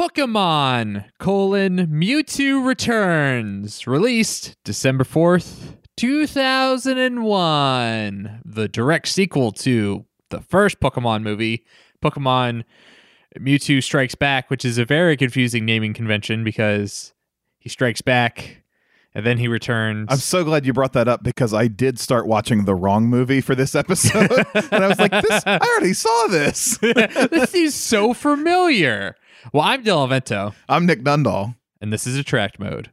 Pokemon colon Mewtwo returns released December 4th, 2001. The direct sequel to the first Pokemon movie, Pokemon Mewtwo Strikes Back, which is a very confusing naming convention because he strikes back and then he returns. I'm so glad you brought that up because I did start watching the wrong movie for this episode, and I was like, "This, I already saw this." this is so familiar. Well, I'm Dylan Vento, I'm Nick Dundall. and this is Attract Mode.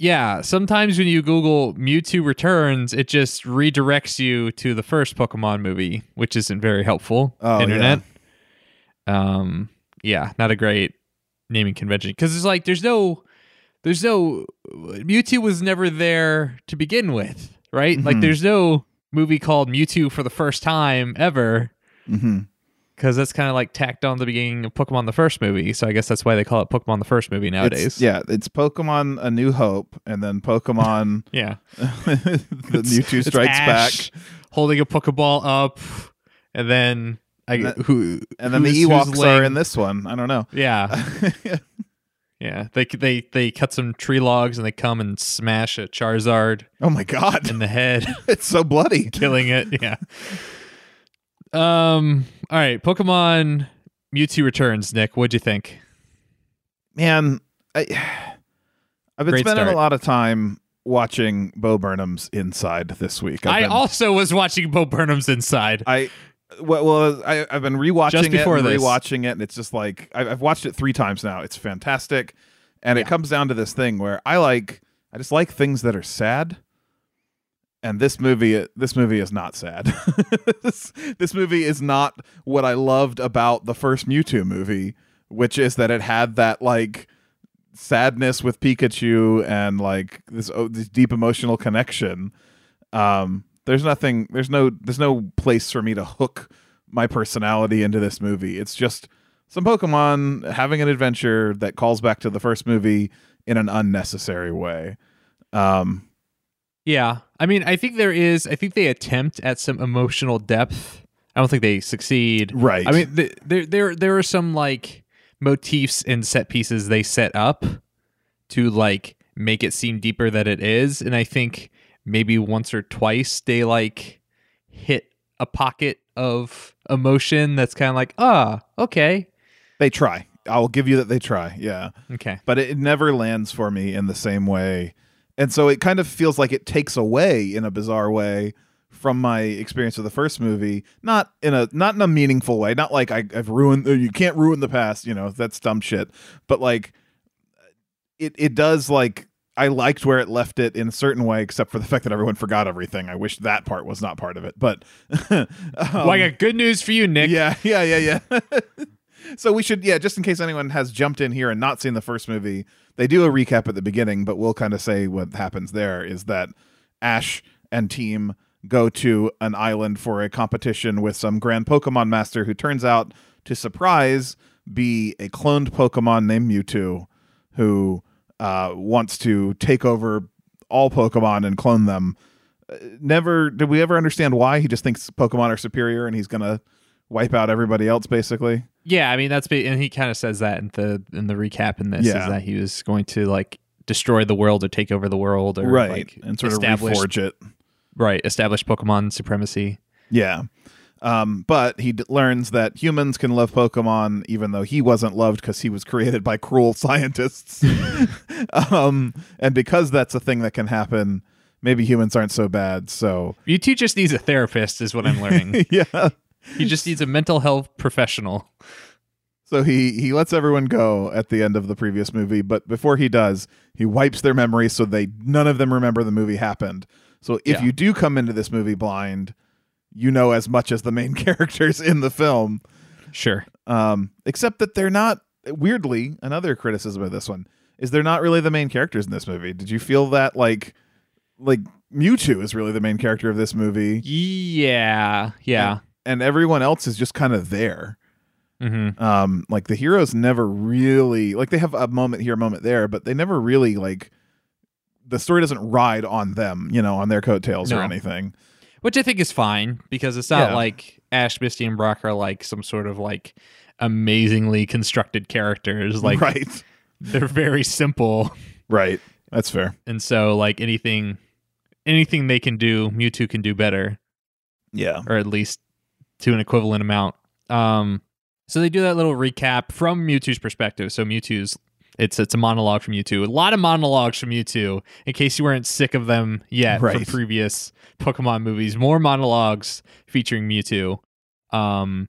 Yeah, sometimes when you Google Mewtwo returns, it just redirects you to the first Pokemon movie, which isn't very helpful. Oh, Internet. Um, yeah, not a great naming convention because it's like there's no, there's no Mewtwo was never there to begin with, right? Like Mhm. there's no movie called Mewtwo for the first time ever hmm because that's kind of like tacked on the beginning of Pokemon the first movie. So I guess that's why they call it Pokemon the first movie nowadays. It's, yeah, it's Pokemon: A New Hope, and then Pokemon: yeah. The Mewtwo It's Strikes Ash Back, holding a Pokeball up, and then I And then- who and then the Ewoks are in this one. I don't know. Yeah, yeah. They they they cut some tree logs and they come and smash a Charizard oh my god, in the head, it's so bloody. killing it. Yeah. Um. All right. Pokemon Mewtwo returns. Nick, what'd you think? Man, I, I've been Great spending start. a lot of time watching Bo Burnham's Inside this week. I've I been- also was watching Bo Burnham's Inside. I well, well I, I've been rewatching Just before it, this. rewatching it, and it's just like I've, I've watched it three times now. It's fantastic, and it comes down to this thing where I like I just like things that are sad, and this movie this movie is not sad. this, this movie is not what I loved about the first Mewtwo movie, which is that it had that like sadness with Pikachu and like this, oh, this deep emotional connection. Um, there's nothing. There's no. There's no place for me to hook my personality into this movie. It's just some Pokemon having an adventure that calls back to the first movie in an unnecessary way. Um, Yeah. I mean, I think there is, I think they attempt at some emotional depth. I don't think they succeed. right. I mean, th- there, there, there are some like motifs and set pieces they set up to like make it seem deeper than it is. And I think maybe once or twice they like hit a pocket of emotion that's kind of like, ah, okay. they try. I'll give you that they try. Yeah. Okay. but it never lands for me in the same way. And so it kind of feels like it takes away in a bizarre way from my experience of the first movie, not in a not in a meaningful way, not like I, I've ruined you can't ruin the past, you know, that's dumb shit. But like it it does like I liked where it left it in a certain way, except for the fact that everyone forgot everything. I wish that part was not part of it. But um, well, I got good news for you, Nick. yeah, yeah, yeah, yeah. so we should, yeah, just in case anyone has jumped in here and not seen the first movie, they do a recap at the beginning, but we'll kind of say what happens there is that Ash and team go to an island for a competition with some grand Pokemon master who turns out to surprise be a cloned Pokemon named Mewtwo who uh, wants to take over all Pokemon and clone them. Uh, Never did we ever understand why he just thinks Pokemon are superior and he's gonna wipe out everybody else basically. Yeah, I mean that's ba- and he kind of says that in the in the recap in this Yeah. is that he was going to like destroy the world or take over the world or like and sort of reforge it. right establish Pokemon supremacy. Yeah. Um, but he d- learns that humans can love Pokemon, even though he wasn't loved because he was created by cruel scientists. um, and because that's a thing that can happen, maybe humans aren't so bad. So, Mewtwo just needs a therapist, is what I'm learning. yeah. He just needs a mental health professional. So he he lets everyone go at the end of the previous movie, but before he does, he wipes their memory so they none of them remember the movie happened. So if Yeah. you do come into this movie blind, you know as much as the main characters in the film. Sure. um, except that they're not weirdly, another criticism of this one is they're not really the main characters in this movie. Did you feel that like like Mewtwo is really the main character of this movie? Yeah, yeah. And everyone else is just kind of there. Mm-hmm. Um, like the heroes never really like they have a moment here, a moment there, but they never really like the story doesn't ride on them, you know, on their coattails or anything. Which I think is fine because it's not Yeah. like Ash, Misty, and Brock are like some sort of like amazingly constructed characters. Like right, they're very simple, right. That's fair. and so like anything, anything they can do, Mewtwo can do better. Yeah, or at least to an equivalent amount. Um, so they do that little recap from Mewtwo's perspective. So Mewtwo's it's it's a monologue from Mewtwo. A lot of monologues from Mewtwo. In case you weren't sick of them yet from previous Pokemon movies, more monologues featuring Mewtwo. Um,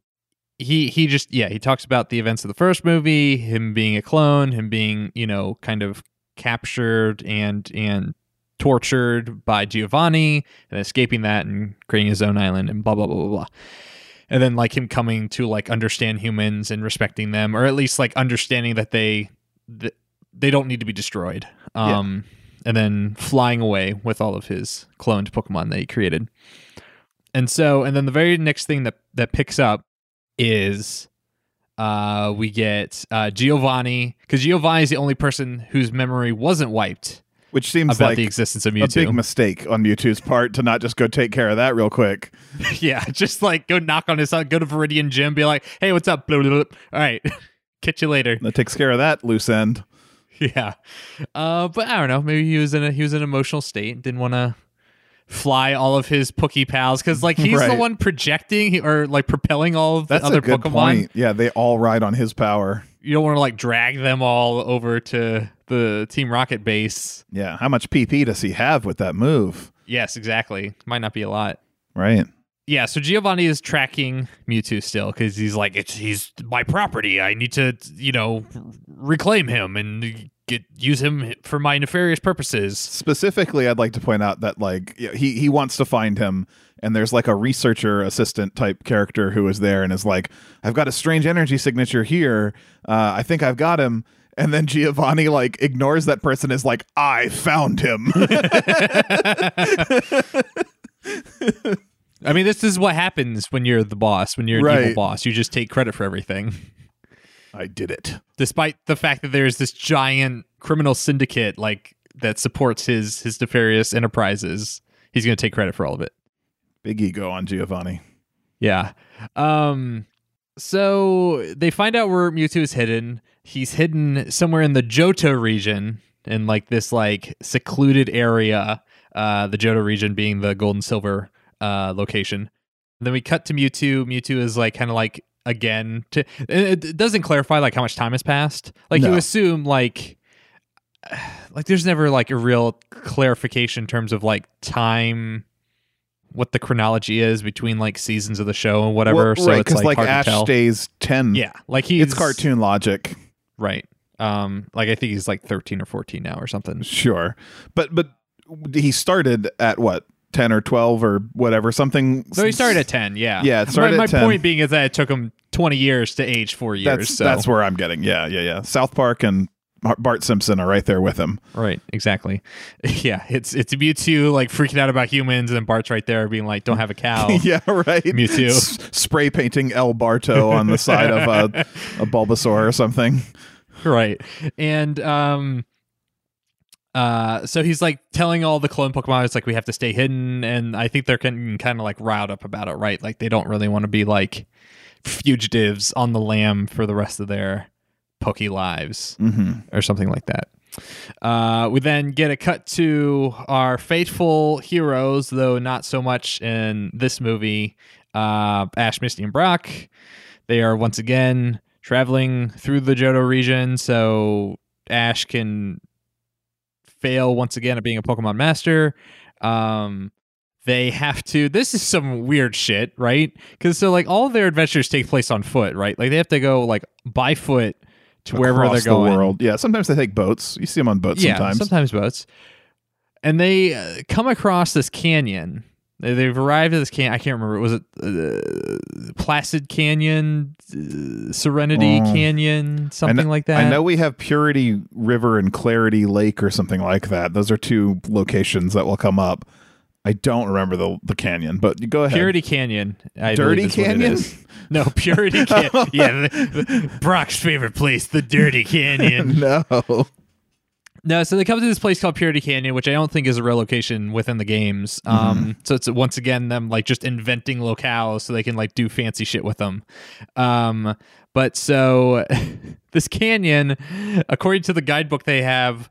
he he just yeah he talks about the events of the first movie, him being a clone, him being you know kind of captured and and tortured by Giovanni and escaping that and creating his own island and blah blah blah blah blah. And then like him coming to like understand humans and respecting them, or at least like understanding that they th- they don't need to be destroyed. Yeah. Um, and then flying away with all of his cloned Pokemon that he created. And so, and then the very next thing that that picks up is uh we get uh Giovanni because Giovanni is the only person whose memory wasn't wiped which seems about like the existence of a big mistake on Mewtwo's part to not just go take care of that real quick. yeah, just like go knock on his go to Viridian Gym, be like, "Hey, what's up?" Blah, blah, blah. All right, catch you later. That takes care of that loose end. Yeah, uh, but I don't know. Maybe he was in a he was in an emotional state. Didn't want to fly all of his Pookie pals because like he's the one projecting or like propelling all of the That's other a good Pokemon. point. Yeah, they all ride on his power. You don't want to like drag them all over to the Team Rocket base. Yeah, how much PP does he have with that move? Yes, exactly. Might not be a lot. Right. Yeah, so Giovanni is tracking Mewtwo still because he's like, it's he's my property. I need to, you know, reclaim him and get use him for my nefarious purposes. Specifically, I'd like to point out that like he he wants to find him, and there's like a researcher assistant type character who is there and is like, "I've got a strange energy signature here. Uh, I think I've got him." And then Giovanni like ignores that person is like, "I found him." I mean, this is what happens when you're the boss. When you're an Right. evil boss, you just take credit for everything, I did it. despite the fact that there's this giant criminal syndicate like that supports his his nefarious enterprises. He's going to take credit for all of it. Big ego on Giovanni. Yeah. Um so they find out where Mewtwo is hidden. He's hidden somewhere in the Johto region in like this like secluded area. Uh the Johto region being the gold and silver uh location. then we cut to Mewtwo. Mewtwo is like kind of like again to it, doesn't clarify like how much time has passed. Like you assume like like there's never like a real clarification in terms of like time what the chronology is between like seasons of the show and whatever. Well, so right, it's like, like hard Ash to tell. stays ten. yeah, like he it's cartoon logic. right? Um, like I think he's like thirteen or fourteen now or something. Sure, but but he started at what ten or twelve or whatever something. So he started at ten. Yeah, Yeah, started my, my 10. point being is that it took him twenty years to age four years. That's so that's where I'm getting. Yeah, yeah, yeah. South Park and Bart Simpson are right there with him. right, exactly. Yeah, it's it's Mewtwo like freaking out about humans, and then Bart's right there being like, "Don't have a cow." yeah, right. Mewtwo. S- spray painting El Barto on the side of a, a Bulbasaur or something. right and um uh so he's like telling all the clone pokemon it's like we have to stay hidden and i think they're kind kind of like riled up about it right like they don't really want to be like fugitives on the lam for the rest of their poke lives hmm or something like that uh, we then get a cut to our faithful heroes, though not so much in this movie. Uh, Ash, Misty, and Brock. They are once again traveling through the Johto region, so Ash can fail once again at being a Pokemon master. Um, they have to. This is some weird shit, right? Because so like all their adventures take place on foot, right? Like they have to go like by foot to wherever they're going. the world. Yeah, sometimes they take boats. You see them on boats yeah, sometimes. sometimes boats. And they uh, come across this canyon They've arrived at this can. I can't remember. Was it uh, Placid Canyon, uh, Serenity Oh. Canyon, something like that? I know we have Purity River and Clarity Lake or something like that. Those are two locations that will come up. I don't remember the the canyon, but you go ahead. Purity Canyon. I Dirty believe is what it Canyon? No, Purity Canyon. yeah, the, the- Brock's favorite place, the Dirty Canyon. no. No, so they come to this place called Purity Canyon, which I don't think is a real location within the games. Um, so it's once again them like just inventing locales so they can like do fancy shit with them. Um, but so this canyon, according to the guidebook they have,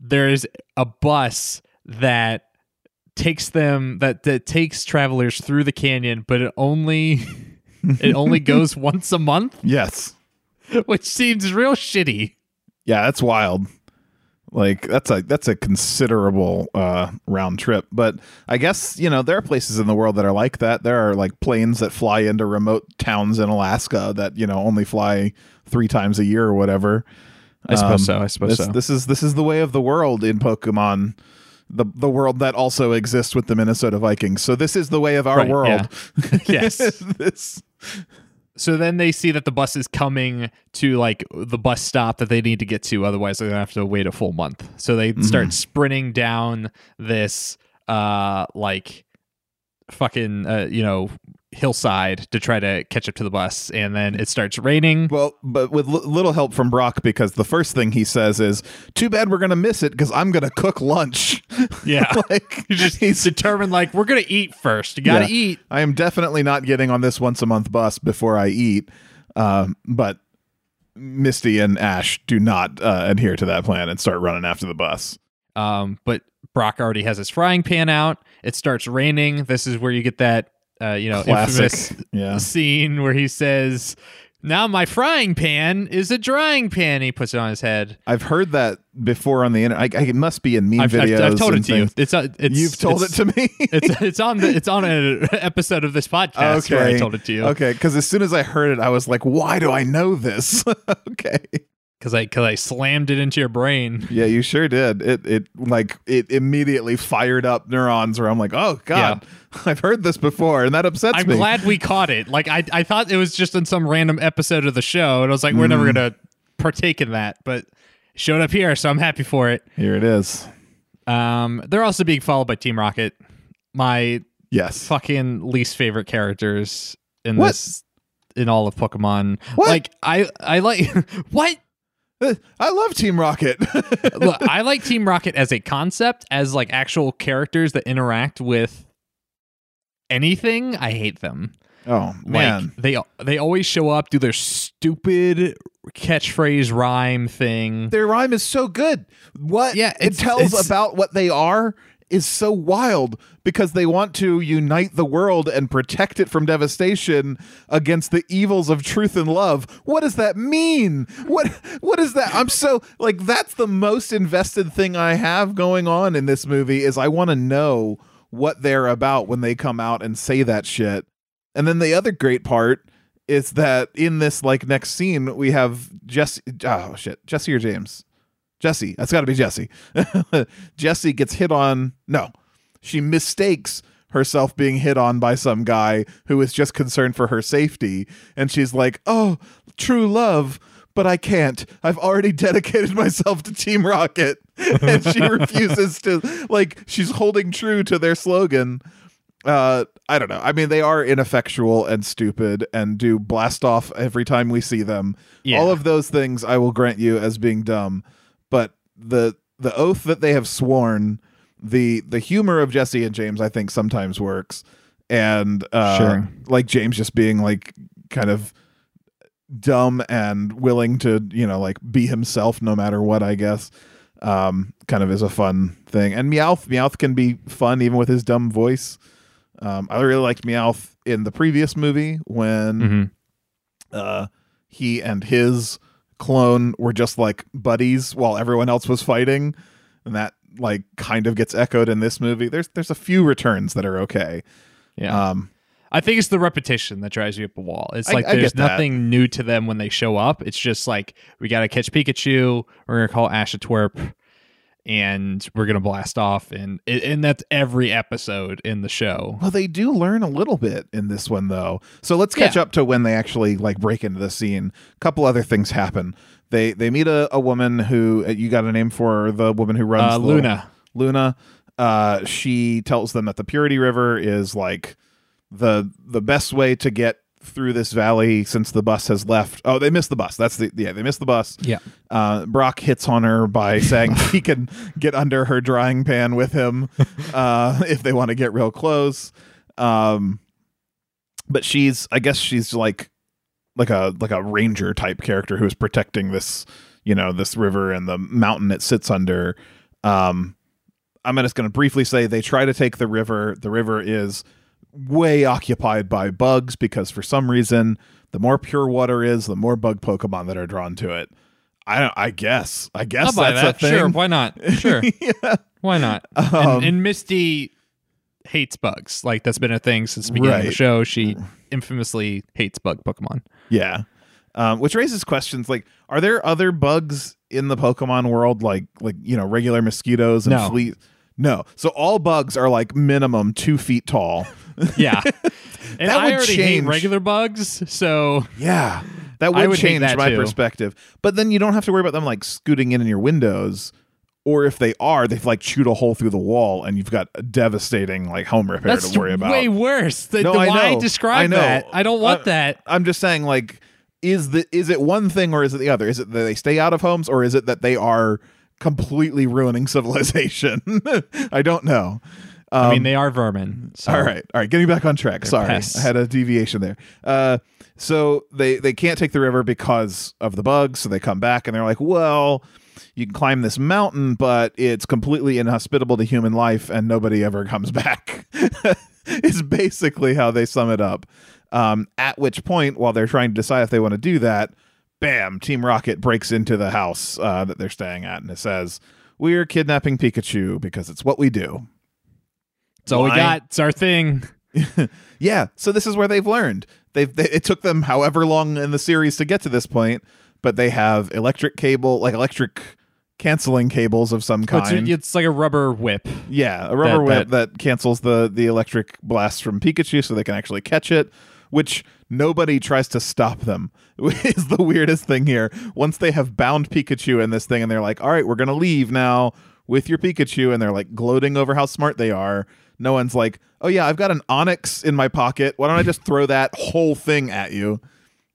there's a bus that takes them that that takes travelers through the canyon, but it only it only goes once a month, Yes. which seems real shitty. Yeah, that's wild. Like that's a that's a considerable uh, round trip. But I guess you know there are places in the world that are like that. There are like planes that fly into remote towns in Alaska that you know only fly three times a year or whatever. I suppose Um, so. I suppose this, so. this is this is the way of the world in Pokemon. The the world that also exists with the Minnesota Vikings. So this is the way of our Right, world. Yes. this So then they see that the bus is coming to like the bus stop that they need to get to, otherwise they're gonna have to wait a full month. So they start sprinting down this uh like fucking uh, you know hillside to try to catch up to the bus, and then it starts raining. Well, but with l- little help from Brock because the first thing he says is, "Too bad we're gonna miss it because I'm gonna cook lunch." Yeah, like he's just he's determined like we're gonna eat first. You gotta Yeah. eat. I am definitely not getting on this once a month bus before I eat. Um, but Misty and Ash do not uh, adhere to that plan and start running after the bus. Um, but Brock already has his frying pan out. It starts raining. This is where you get that uh, you know Classic. infamous Yeah. scene where he says, "Now my frying pan is a drying pan." He puts it on his head. I've heard that before on the internet. I, I, it must be in meme I've, I've- videos. I've told it to you. It's, uh, it's You've told it's, it to me. it's it's on the it's on an episode of this podcast okay. where I told it to you Okay, because as soon as I heard it, I was like, "Why do I know this?" okay. Because I because I slammed it into your brain. Yeah, you sure did. It it like it immediately fired up neurons where I'm like, oh god, I've heard this before, and that upsets me. I'm glad we caught it. Like I I thought it was just in some random episode of the show, and I was like, we're Mm. never gonna partake in that, but showed up here, so I'm happy for it. Here it is. Um, they're also being followed by Team Rocket, my Yes. fucking least favorite characters in What? this in all of Pokemon. What? Like I I like what I love Team Rocket. Look, I like Team Rocket as a concept, as like actual characters that interact with anything. I hate them. oh man. Like they they always show up, do their stupid catchphrase rhyme thing. Their rhyme is so good. What Yeah, it tells about what they are is so wild because they want to unite the world and protect it from devastation against the evils of truth and love. What does that mean? What what is that? I'm so like that's the most invested thing I have going on in this movie is I want to know what they're about when they come out and say that shit. And then the other great part is that in this like next scene we have Jessie oh shit Jessie or James Jessie. That's got to be Jessie. Jessie gets hit on no. She mistakes herself being hit on by some guy who is just concerned for her safety and she's like oh true love but I can't. I've already dedicated myself to Team Rocket. And she refuses to like she's holding true to their slogan. Uh i don't know. I mean they are ineffectual and stupid and do blast off every time we see them. Yeah. all of those things i will grant you as being dumb but the the oath that they have sworn the the humor of jessie and james i think sometimes works and uh Sure. like james just being like kind of dumb and willing to you know like be himself no matter what i guess um kind of is a fun thing and meowth meowth can be fun even with his dumb voice um i really liked meowth in the previous movie when Mhm. uh he and his clone were just like buddies while everyone else was fighting and that like kind of gets echoed in this movie there's there's a few returns that are okay Yeah. um I think it's the repetition that drives you up a wall. It's like I there's get that. nothing new to them when they show up. It's just like we got to catch Pikachu. We're gonna call Ash a twerp, and we're gonna blast off, and and that's every episode in the show. Well, they do learn a little bit in this one, though. So let's catch Yeah. up to when they actually like break into the scene. A couple other things happen. They they meet a, a woman who uh, you got a name for the woman who runs Uh, the- Luna. Luna. Uh, she tells them that the Purity River is like the the best way to get through this valley since the bus has left. Oh, they missed the bus. That's the yeah, they missed the bus. Yeah. Uh, Brock hits on her by saying he can get under her drying pan with him uh, if they want to get real close. Um, but she's, I guess she's like, like a like a ranger type character who's protecting this, you know, this river and the mountain it sits under. Um, I'm just going to briefly say they try to take the river. The river is way occupied by bugs because for some reason, the more pure water is, the more bug Pokemon that are drawn to it. I don't. I guess. I guess that's that. a thing. Sure, why not? Sure, yeah. why not? Um, and, and Misty hates bugs. Like that's been a thing since the beginning of the show. She infamously hates bug Pokemon. Yeah. Um, which raises questions like, are there other bugs in the Pokemon world, like like you know regular mosquitoes and No. fleas? No. So all bugs are like minimum two feet tall. Yeah, and That I would already change. hate regular bugs, so Yeah, that would, would change that my too. perspective. But then you don't have to worry about them like scooting in in your windows, or if they are, they've like chewed a hole through the wall, and you've got a devastating like home repair that's to worry about. way worse. The, No, the I why know. describe I know. that? I don't want Uh, that. I'm just saying, like, is the is it one thing or is it the other? Is it that they stay out of homes or is it that they are completely ruining civilization? I don't know. I mean, Um, they are vermin. So. all right, all right, getting back on track. Sorry, pests. I had a deviation there. Uh, so they they can't take the river because of the bugs. So they come back and they're like, well. You can climb this mountain, but it's completely inhospitable to human life, and nobody ever comes back. is basically how they sum it up. Um, at which point, while they're trying to decide if they want to do that, bam, Team Rocket breaks into the house uh, that they're staying at, and it says, "We're kidnapping Pikachu because it's what we do." That's all we got. It's our thing. Yeah, so this is where they've learned. They've they, it took them however long in the series to get to this point, but they have electric cable, like electric canceling cables of some It's, kind. it's like a rubber whip. yeah, a rubber that- whip that, cancels the the electric blast from Pikachu, so they can actually catch it. Which nobody tries to stop them. Is the weirdest thing here. Once they have bound Pikachu in this thing, and they're like, "All right, we're gonna leave now with your Pikachu," and they're like gloating over how smart they are. No one's like, "Oh yeah, I've got an Onix in my pocket. Why don't I just throw that whole thing at you?"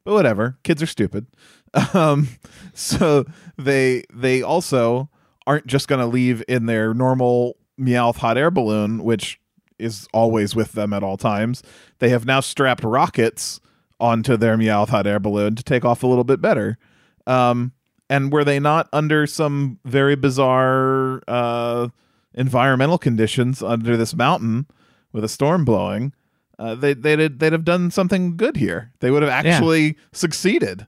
But whatever, kids are stupid. Um, so they they also aren't just going to leave in their normal Meowth hot air balloon, which is always with them at all times. They have now strapped rockets onto their Meowth hot air balloon to take off a little bit better. Um, and were they not under some very bizarre uh, environmental conditions under this mountain with a storm blowing? Uh, they they'd they'd have done something good here. They would have actually succeeded.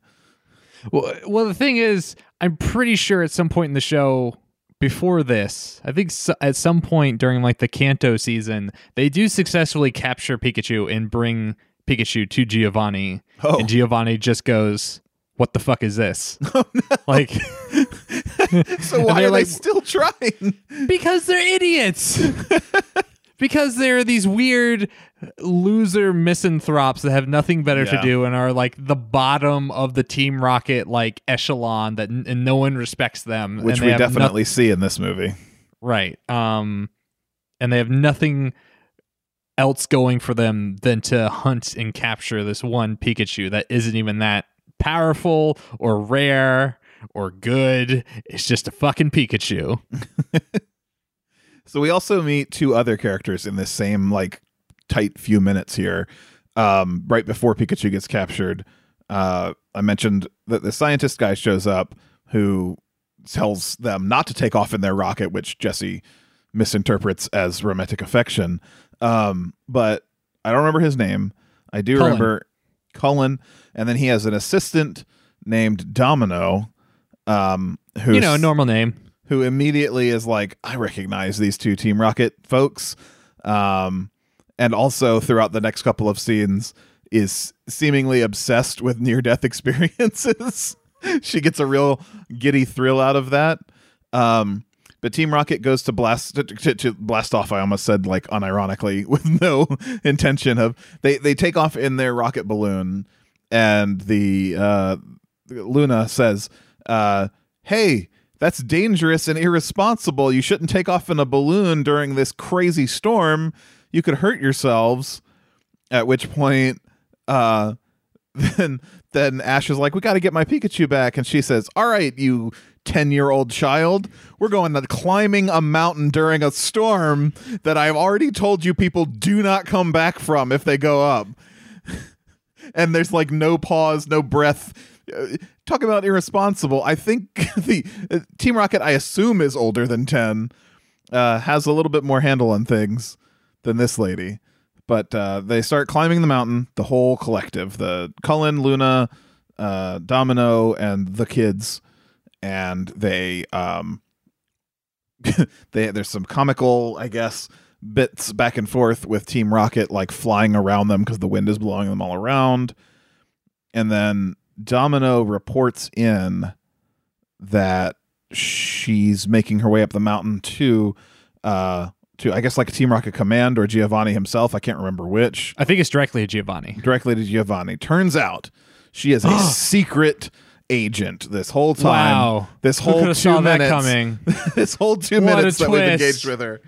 Well, well, the thing is, I'm pretty sure at some point in the show before this, I think s at some point during like the Kanto season, they do successfully capture Pikachu and bring Pikachu to Giovanni, Oh. and Giovanni just goes, "What the fuck is this?" Oh, like, So why are like- they still trying? because they're idiots. because they're these weird loser misanthropes that have nothing better Yeah. to do and are like the bottom of the Team Rocket like echelon that n- and no one respects them. Which and we definitely see in this movie. right. Um, and they have nothing else going for them than to hunt and capture this one Pikachu that isn't even that powerful or rare or good. It's just a fucking Pikachu. So we also meet two other characters in this same like tight few minutes here. Um, right before Pikachu gets captured, uh, I mentioned that the scientist guy shows up who tells them not to take off in their rocket, which Jessie misinterprets as romantic affection. Um, but I don't remember his name. I do Cullen. remember Cullen, and then he has an assistant named Domino. Um, who You know, a normal name. who immediately is like, I recognize these two Team Rocket folks. Um, and also throughout the next couple of scenes is seemingly obsessed with near death experiences. she gets a real giddy thrill out of that. Um, but Team Rocket goes to blast to, to, blast off. I almost said like unironically with no intention of they they take off in their rocket balloon, and the uh, Luna says, uh, "Hey." That's dangerous and irresponsible. You shouldn't take off in a balloon during this crazy storm. You could hurt yourselves. At which point, uh, then then Ash is like, "We got to get my Pikachu back," and she says, "All right, you ten-year-old child, we're going to climbing a mountain during a storm that I've already told you people do not come back from if they go up." and there's like no pause, no breath. Uh, Talk about irresponsible. I think the uh, Team Rocket, I assume, is older than ten, uh, has a little bit more handle on things than this lady but uh, they start climbing the mountain. The whole collective, the Cullen, Luna, uh, Domino, and the kids, and they um, they there's some comical, I guess, bits back and forth with Team Rocket like flying around them because the wind is blowing them all around, and then Domino reports in that she's making her way up the mountain to uh to I guess like Team Rocket Command or Giovanni himself. I can't remember which. I think it's directly to Giovanni. Directly to Giovanni. Turns out she is a secret agent this whole time. Wow. This whole two saw that minutes. coming? this whole two What minutes that we've engaged with her.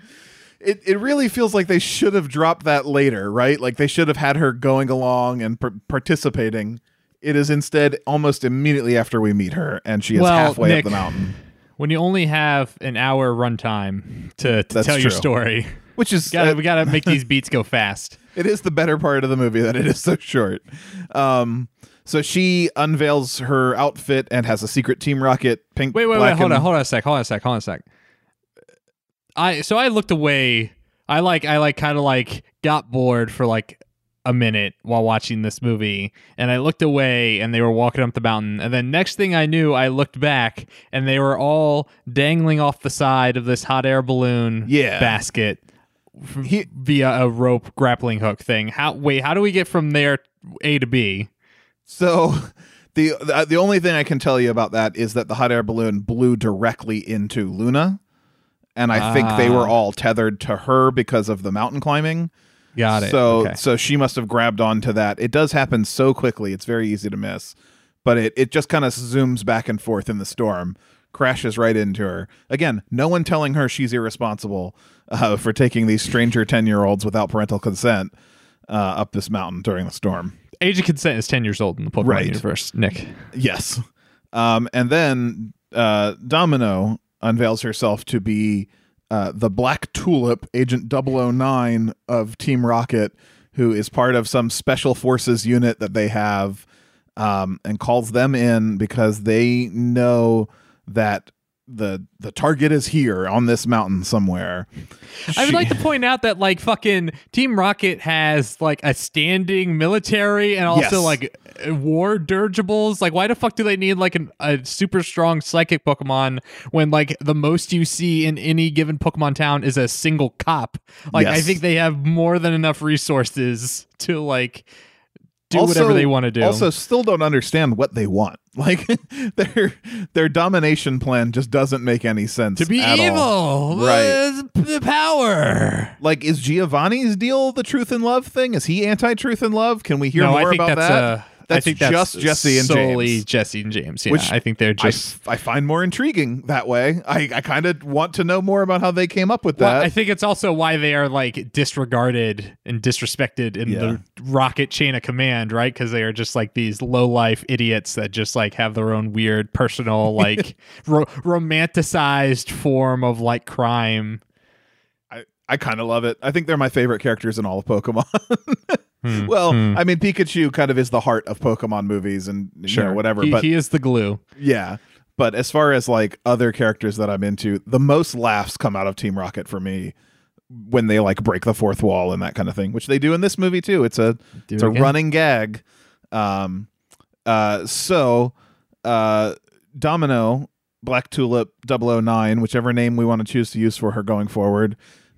It it really feels like they should have dropped that later, right? Like they should have had her going along and par- participating. It is instead almost immediately after we meet her, and she is Well, halfway Nick, up the mountain, When you only have an hour runtime to, to That's tell your story, which is gotta, uh, we gotta make these beats go fast. It is the better part of the movie that it is so short. Um, so she unveils her outfit and has a secret Team Rocket pink. Wait, wait, wait. Hold on, hold on a sec. Hold on a sec. Hold on a sec. I so I looked away. I like I like kind of like got bored for like a minute while watching this movie and I looked away and they were walking up the mountain and then next thing I knew I looked back and they were all dangling off the side of this hot air balloon Yeah. basket He- via a rope grappling hook thing. How wait, how do we get from there A to B? So the the the only thing I can tell you about that is that the hot air balloon blew directly into Luna, and I think they were Ah. all tethered to her because of the mountain climbing. Got it. So Okay. so she must have grabbed onto that. It does happen so quickly; it's very easy to miss. But it it just kind of zooms back and forth in the storm, crashes right into her. Again, no one telling her she's irresponsible uh, for taking these stranger ten year olds without parental consent uh, up this mountain during the storm. Age of consent is 10 years old in the Pokemon Right. universe, Nick. Yes. Um, and then uh, Domino unveils herself to be uh, the Black Tulip, Agent 009 of Team Rocket, who is part of some special forces unit that they have, um, and calls them in because they know that the the target is here on this mountain somewhere. I would She- like to point out that like fucking Team Rocket has like a standing military and also Yes. like uh, war dirigibles. Like, why the fuck do they need like an, a super strong psychic Pokemon when like the most you see in any given Pokemon town is a single cop? Like, I think they have more than enough resources to like do Also- whatever they want to do. Also, still don't understand what they want. Like their their domination plan just doesn't make any sense. to be evil, Right. Uh, the power. Like, is Giovanni's deal the truth and love thing? Is he anti-truth and love? Can we hear no, more I think about that's that? Uh, That's I think that's just Jessie and solely James. Jessie and James. Yeah, Which I think they're I, just. f- I find more intriguing that way. I, I kind of want to know more about how they came up with well, that. I think it's also why they are like disregarded and disrespected in Yeah. the rocket chain of command, right? Because they are just like these low life idiots that just like have their own weird personal, like ro- romanticized form of like crime. I, I kind of love it. I think they're my favorite characters in all of Pokemon. Hmm, well, hmm. I mean, Pikachu kind of is the heart of Pokemon movies and you know, whatever. He, but he is the glue. Yeah. But as far as like other characters that I'm into, the most laughs come out of Team Rocket for me when they like break the fourth wall and that kind of thing, which they do in this movie too. It's a Do it's it a again. running gag. Um uh so uh Domino, Black Tulip 009, whichever name we want to choose to use for her going forward,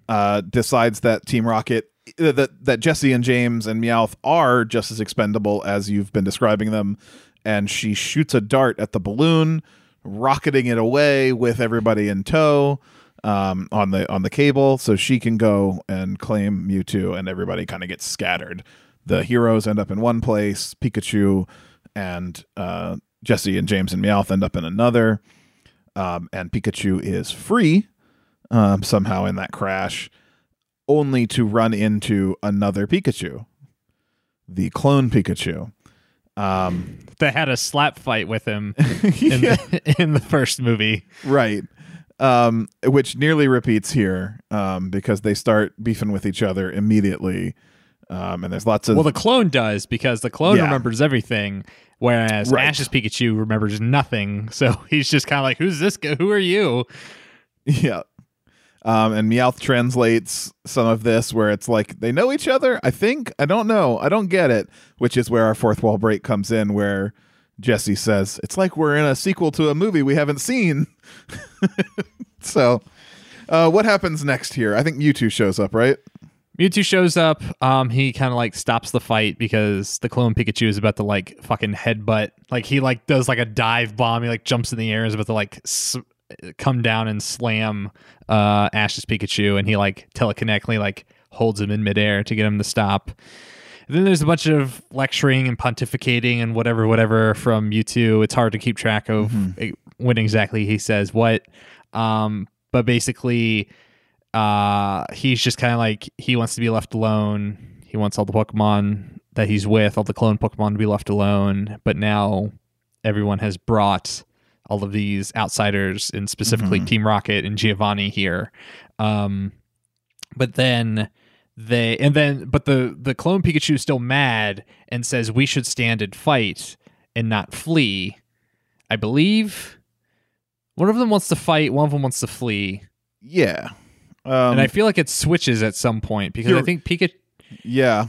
uh decides that Team Rocket that that Jessie and James and Meowth are just as expendable as you've been describing them and she shoots a dart at the balloon, rocketing it away with everybody in tow. um, on the on the cable, so she can go and claim Mewtwo, and everybody kind of gets scattered. The heroes end up in one place. Pikachu and uh, Jessie and James and Meowth end up in another, um, and Pikachu is free um, somehow in that crash, only to run into another Pikachu, the clone Pikachu. Um, They had a slap fight with him in, yeah, the, in the first movie. right. Um, which nearly repeats here um, because they start beefing with each other immediately. Um, and there's lots of Well, the clone does because the clone Yeah. remembers everything, whereas Right. Ash's Pikachu remembers nothing. So he's just kind of like, "Who's this guy? Who are you?" Yeah. Um, and Meowth translates some of this where it's like they know each other. I think I don't know. I don't get it. Which is where our fourth wall break comes in, where Jessie says it's like we're in a sequel to a movie we haven't seen. so, uh, what happens next here? I think Mewtwo shows up, right? Mewtwo shows up. Um, he kind of like stops the fight because the clone Pikachu is about to like fucking headbutt. Like he like does like a dive bomb. He like jumps in the air and is about to like come down and slam uh Ash's Pikachu, and he like telekinetically like holds him in midair to get him to stop. And then there's a bunch of lecturing and pontificating and whatever, whatever from Mewtwo. It's hard to keep track of eh, when exactly he says what. Um, but basically, uh, he's just kind of like he wants to be left alone. He wants all the Pokemon that he's with, all the clone Pokemon, to be left alone. But now everyone has brought all of these outsiders, and specifically Team Rocket and Giovanni here. Um, but then they and then but the the clone Pikachu is still mad and says we should stand and fight and not flee. I believe one of them wants to fight, one of them wants to flee, Yeah. Um, and I feel like it switches at some point because I think Pikachu. yeah.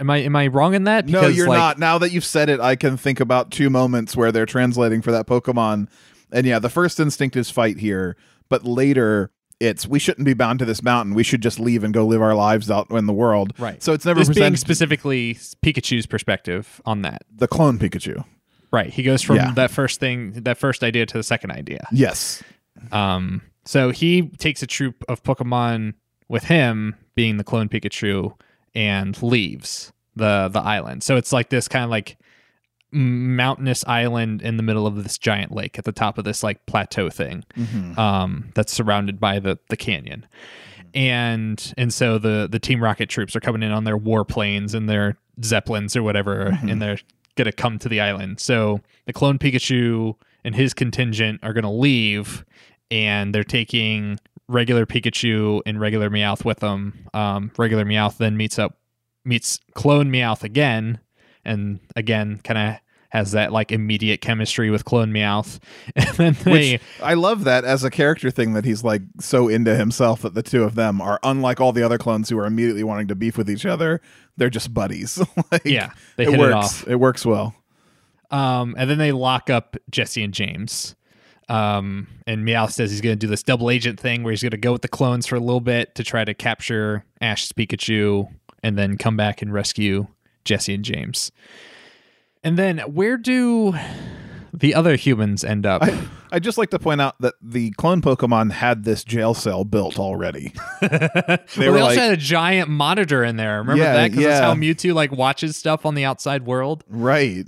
Am I am I wrong in that? No, you're like, not. Now that you've said it, I can think about two moments where they're translating for that Pokemon. And yeah, the first instinct is fight here, but later it's we shouldn't be bound to this mountain. We should just leave and go live our lives out in the world. Right. So it's never This being specifically Pikachu's perspective on that. the clone Pikachu. Right. He goes from Yeah. that first thing, that first idea to the second idea. Yes. Um, so he takes a troop of Pokemon with him, being the clone Pikachu, and leaves the the island. So it's like this kind of like mountainous island in the middle of this giant lake at the top of this like plateau thing um, that's surrounded by the the canyon. And and so the the Team Rocket troops are coming in on their warplanes and their zeppelins or whatever, and they're gonna come to the island. So the clone Pikachu and his contingent are gonna leave, and they're taking regular Pikachu and regular Meowth with them. Um, regular Meowth then meets up meets clone Meowth again, and again kind of has that like immediate chemistry with clone Meowth, and then they. Which I love that as a character thing that he's like so into himself that the two of them are unlike all the other clones who are immediately wanting to beef with each other. They're just buddies. like, Yeah, they it hit works. it off. It works well. Um, and then they lock up Jessie and James. Um, and Meowth says he's going to do this double agent thing where he's going to go with the clones for a little bit to try to capture Ash's Pikachu and then come back and rescue Jessie and James. And then where do the other humans end up? I, I'd just like to point out that the clone Pokemon had this jail cell built already. they, were they also like- had a giant monitor in there. Remember Yeah, that? Because that's how Mewtwo like watches stuff on the outside world. right.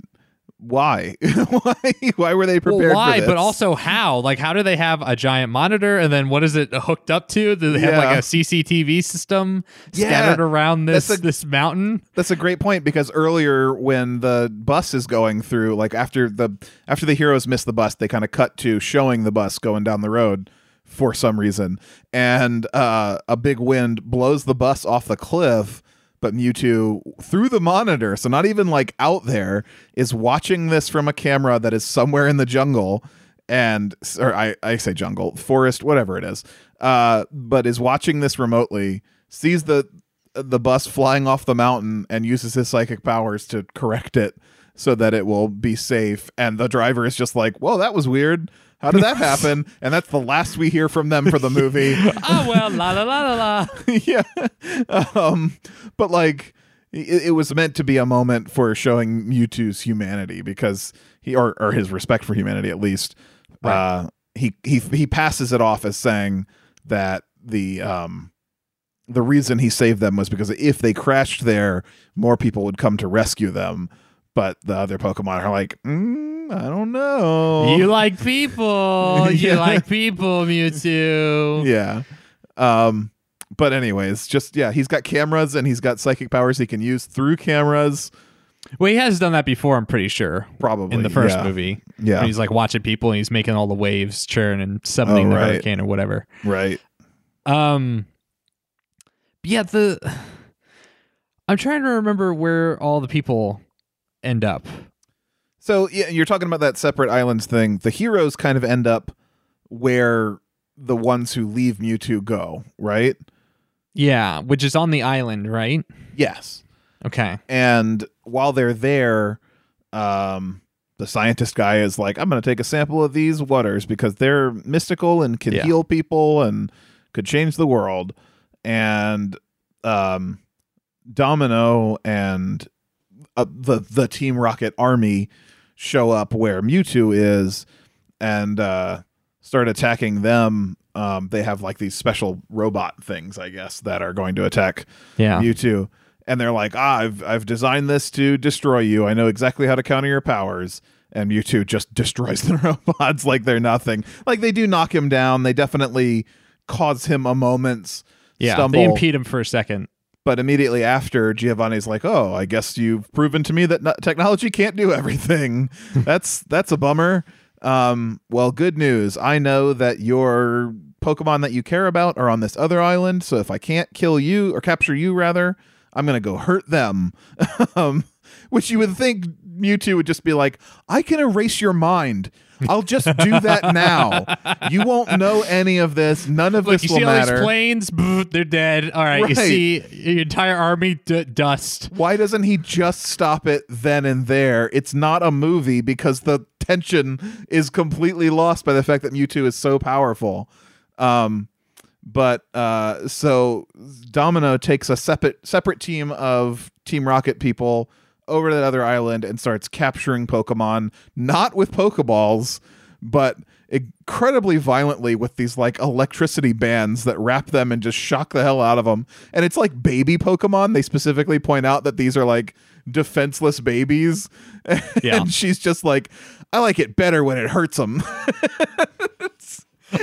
Why? why? Why were they prepared well, why? for this? But also how? Like, how do they have a giant monitor, and then what is it hooked up to? Do they have like a CCTV system Yeah, scattered around this a- this mountain? That's a great point because earlier when the bus is going through, like after the after the heroes miss the bus, they kind of cut to showing the bus going down the road for some reason, and uh, a big wind blows the bus off the cliff. But Mewtwo, through the monitor, so not even like out there, is watching this from a camera that is somewhere in the jungle, and or I, I say jungle, forest, whatever it is, uh, but is watching this remotely, sees the the bus flying off the mountain and uses his psychic powers to correct it so that it will be safe. And the driver is just like, "Whoa, that was weird. How did that happen?" and that's the last we hear from them for the movie. oh well, la la la la la. yeah, um, but like. It, it was meant to be a moment for showing Mewtwo's humanity because he, or, or his respect for humanity at least. Uh, he he he passes it off as saying, that the um the reason he saved them was because if they crashed there, more people would come to rescue them. But the other Pokemon are like, mm, I don't know. You like people. You like people, Mewtwo. yeah. Um, but anyways, just yeah, he's got cameras and he's got psychic powers he can use through cameras. Well, he has done that before, I'm pretty sure. Probably In the first yeah. movie. Yeah. When he's like watching people and he's making all the waves churn and summoning Oh, the right. hurricane or whatever. Right. Um yeah, the I'm trying to remember where all the people end up. So yeah, you're talking about that separate islands thing. The heroes kind of end up where the ones who leave Mewtwo go, right? Yeah, which is on the island, right? Yes. Okay. And while they're there, um, the scientist guy is like, I'm going to take a sample of these waters because they're mystical and can Yeah. heal people and could change the world. And um, Domino and uh, the the Team Rocket army show up where Mewtwo is and uh, start attacking them. Um, they have like these special robot things, I guess, that are going to attack Yeah. Mewtwo, and they're like, ah, I've I've designed this to destroy you. I know exactly how to counter your powers. And Mewtwo just destroys the robots like they're nothing. Like they do knock him down. They definitely cause him a moment's yeah. stumble. They impede him for a second. But immediately after, Giovanni's like, "Oh, I guess you've proven to me that no- technology can't do everything. that's that's a bummer." Um, well, good news. I know that your Pokemon that you care about are on this other island. So if I can't kill you or capture you, rather, I'm gonna go hurt them. um, which you would think Mewtwo would just be like, "I can erase your mind." I'll just do that now. You won't know any of this. None of Look, this you will see all matter. these planes? They're dead. All right, you Right. see your entire army d- dust. why doesn't he just stop it then and there? It's not a movie because the tension is completely lost by the fact that Mewtwo is so powerful. Um, but uh, so Domino takes a separate separate team of Team Rocket people over to that other island and starts capturing Pokemon, not with Pokeballs, but incredibly violently with these like electricity bands that wrap them and just shock the hell out of them. And it's like baby Pokemon. They specifically point out that these are like defenseless babies. Yeah. and she's just like, I like it better when it hurts them.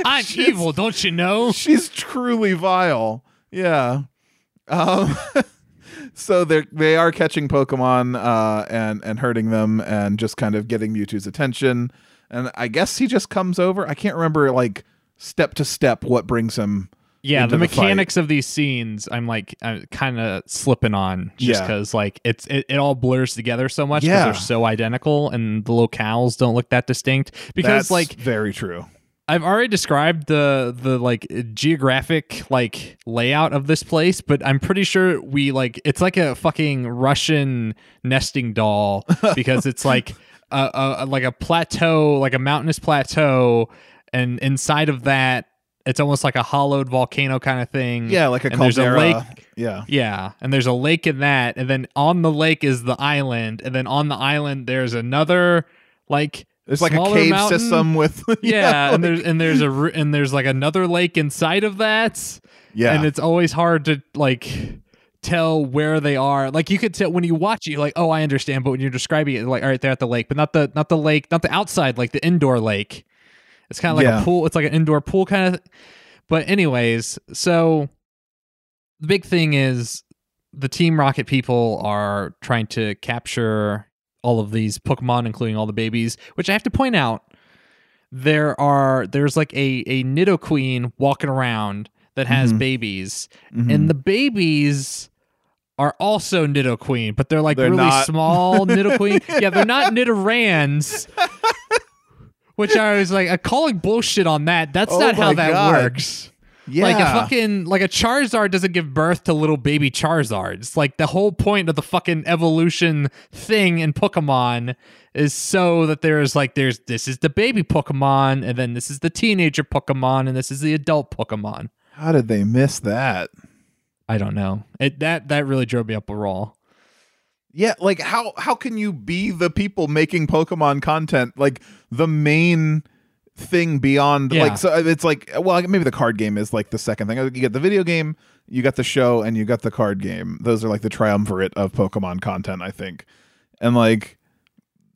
I'm evil, don't you know? she's truly vile. Yeah. Um, so they they are catching Pokemon uh, and and hurting them and just kind of getting Mewtwo's attention. And I guess he just comes over. I can't remember like step to step what brings him. Yeah, the the fight. mechanics of these scenes, I'm like, I'm kind of slipping on just Yeah. because like it's it, it all blurs together so much because Yeah. they're so identical and the locales don't look that distinct. Because That's like very true. I've already described the the like geographic like layout of this place, but I'm pretty sure we like it's like a fucking Russian nesting doll because it's like a, a like a plateau, like a mountainous plateau, and inside of that, it's almost like a hollowed volcano kind of thing. Yeah, like a and there's a lake Yeah. yeah, and there's a lake in that, and then on the lake is the island, and then on the island there's another like There's like a cave mountain. system with Yeah, and like- there's and there's a and there's like another lake inside of that, yeah. and it's always hard to like tell where they are. Like you could tell when you watch it, you're like, oh, I understand, but when you're describing it, like, all right, they're at the lake, but not the not the lake, not the outside, like the indoor lake. It's kind of like Yeah. a pool. It's like an indoor pool kind of. But anyways, so the big thing is the Team Rocket people are trying to capture all of these Pokemon, including all the babies. Which I have to point out, there are there's like a a Nidoqueen walking around that has Mhm. babies, Mhm. and the babies are also Nidoqueen, but they're like They're really not. small Nidoqueen. yeah, they're not Nidorans. Which I was like, I'm calling bullshit on that. That's Oh not how that God. works. Yeah. Like a fucking like a Charizard doesn't give birth to little baby Charizards. Like the whole point of the fucking evolution thing in Pokemon is so that there's like there's this is the baby Pokemon and then this is the teenager Pokemon and this is the adult Pokemon. How did they miss that? I don't know. It that that really drove me up a wall. Yeah, like how how can you be the people making Pokemon content? Like the main thing beyond Yeah. like so uh, it's like uh, well maybe the card game is like the second thing. You get the video game you got the show and you got the card game. Those are like the triumvirate of pokemon content i think. And like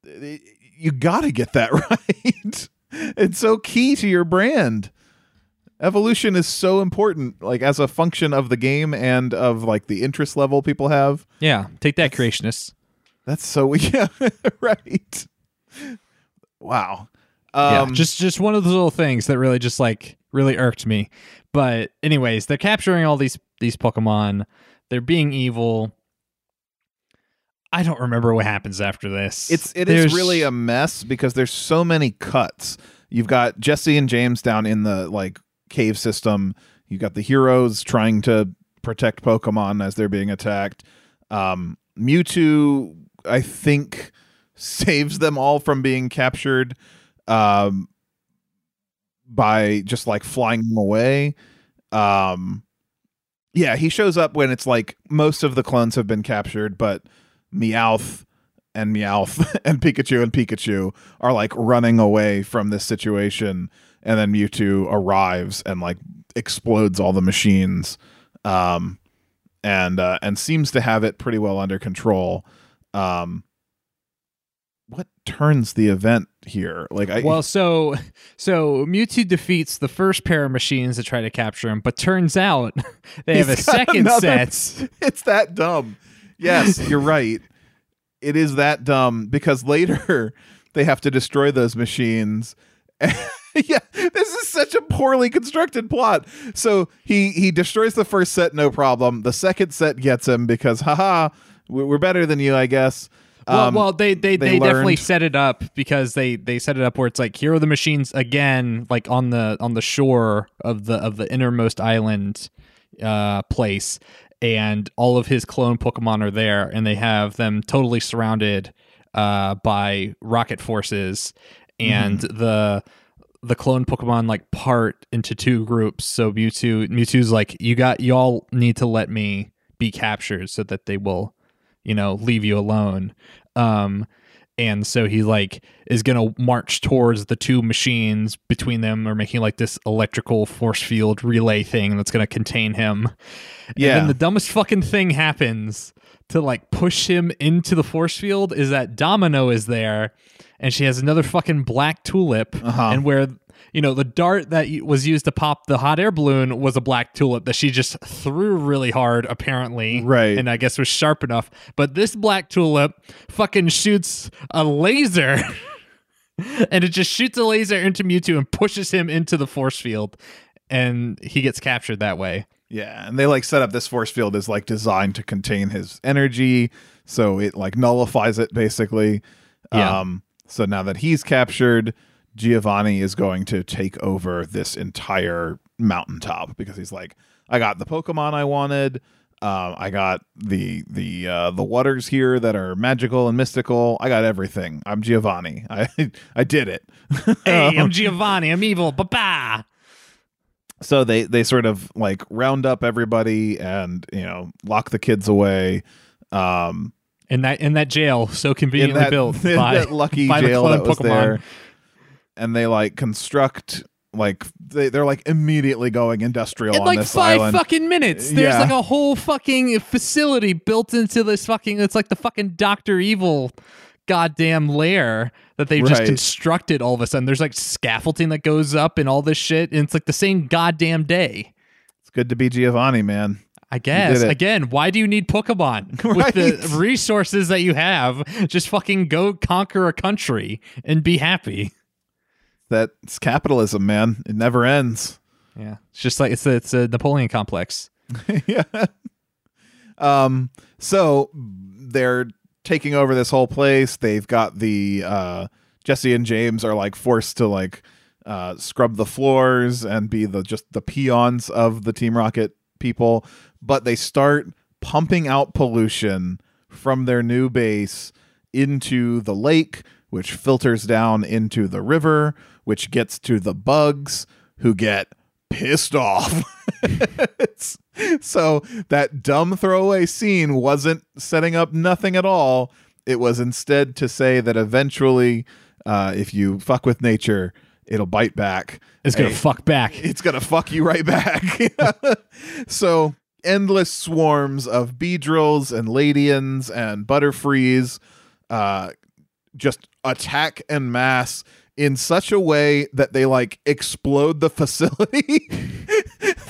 eh, you gotta get that right. It's so key to your brand. Evolution is so important like as a function of the game and of like the interest level people have. Yeah, take that, creationists. that's so yeah right. Wow yeah, um just just one of those little things that really just like really irked me. But anyways, they're capturing all these these Pokemon. They're being evil. I don't remember what happens after this. It's it is There's- really a mess because there's so many cuts. You've got Jessie and James down in the like cave system. You got the heroes trying to protect Pokemon as they're being attacked. Um, Mewtwo, I think, saves them all from being captured um, by just like flying them away. Um, yeah, he shows up when it's like most of the clones have been captured, but Meowth and Meowth and Pikachu and Pikachu are like running away from this situation, and then Mewtwo arrives and like explodes all the machines, um, and uh, and seems to have it pretty well under control. Um, what turns the event here? Like I Well, so so Mewtwo defeats the first pair of machines that try to capture him, but turns out they have a second another- set. it's that dumb. Yes, you're right. It is that dumb because later they have to destroy those machines. yeah, this is such a poorly constructed plot. So he he destroys the first set, no problem. The second set gets him because, haha, we're better than you, I guess. Well, Um, well, they they, they they, definitely set it up because they they set it up where it's like here are the machines again, like on the on the shore of the of the innermost island uh place, and all of his clone Pokemon are there, and they have them totally surrounded uh by rocket forces, and the the clone Pokemon like part into two groups. So Mewtwo Mewtwo's like, you got y'all need to let me be captured so that they will, you know, leave you alone. Um and so he like is gonna march towards the two machines between them are making like this electrical force field relay thing that's gonna contain him. Yeah. And then the dumbest fucking thing happens to like push him into the force field is that Domino is there and she has another fucking black tulip Uh-huh. and where you know the dart that was used to pop the hot air balloon was a black tulip that she just threw really hard apparently Right. and i guess was sharp enough but this black tulip fucking shoots a laser and it just shoots a laser into mewtwo and pushes him into the force field and he gets captured that way Yeah, and they like set up this force field is like designed to contain his energy, so it like nullifies it basically. Yeah. Um so now that he's captured, Giovanni is going to take over this entire mountaintop because he's like, I got the Pokemon I wanted. Um, I got the the uh, the waters here that are magical and mystical. I got everything. I'm Giovanni. I I did it. hey i'm giovanni i'm evil ba so they they sort of like round up everybody and you know lock the kids away um in that in that jail so conveniently that, built by that lucky by the jail that was Pokemon. there and they like construct like they, they're like immediately going industrial in on like this five island fucking minutes. There's Yeah. like a whole fucking facility built into this fucking. It's like the fucking Doctor Evil goddamn lair that they've just constructed all of a sudden. There's like scaffolding that goes up and all this shit, and it's like the same goddamn day. it's good to be giovanni man I guess. Again, why do you need Pokemon? With the resources that you have, just fucking go conquer a country and be happy. that's capitalism man it never ends Yeah. It's just like it's a, it's a Napoleon complex. yeah. Um. So they're taking over this whole place. They've got the uh, Jessie and James are like forced to like uh, scrub the floors and be the just the peons of the Team Rocket people. But they start pumping out pollution from their new base into the lake, which filters down into the river, which gets to the bugs who get pissed off. So that dumb throwaway scene wasn't setting up nothing at all. It was instead to say that eventually, uh, if you fuck with nature, it'll bite back. It's gonna Hey, fuck back. it's gonna fuck you right back. so endless swarms of Beedrills and Ledians and Butterfrees uh, just attack en masse in such a way that they like explode the facility.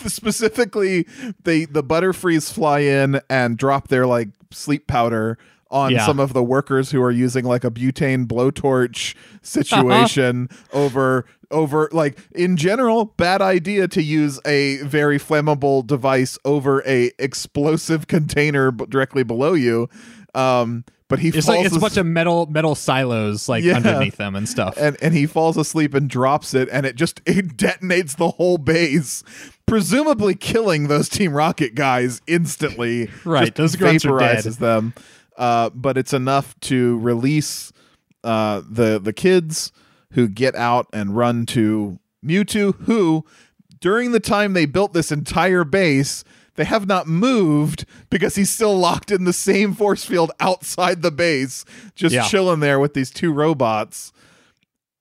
Specifically, they the Butterfrees fly in and drop their like sleep powder on Yeah. some of the workers who are using like a butane blowtorch situation over over like in general bad idea to use a very flammable device over a explosive container b- directly below you um but he It's falls like it's a bunch of metal metal silos like Yeah. underneath them and stuff. and and he falls asleep and drops it and it just it detonates the whole base presumably killing those team rocket guys instantly Right, those grunts are dead. vaporizes them uh but it's enough to release uh the the kids who get out and run to Mewtwo who during the time they built this entire base they have not moved because he's still locked in the same force field outside the base just Yeah. chilling there with these two robots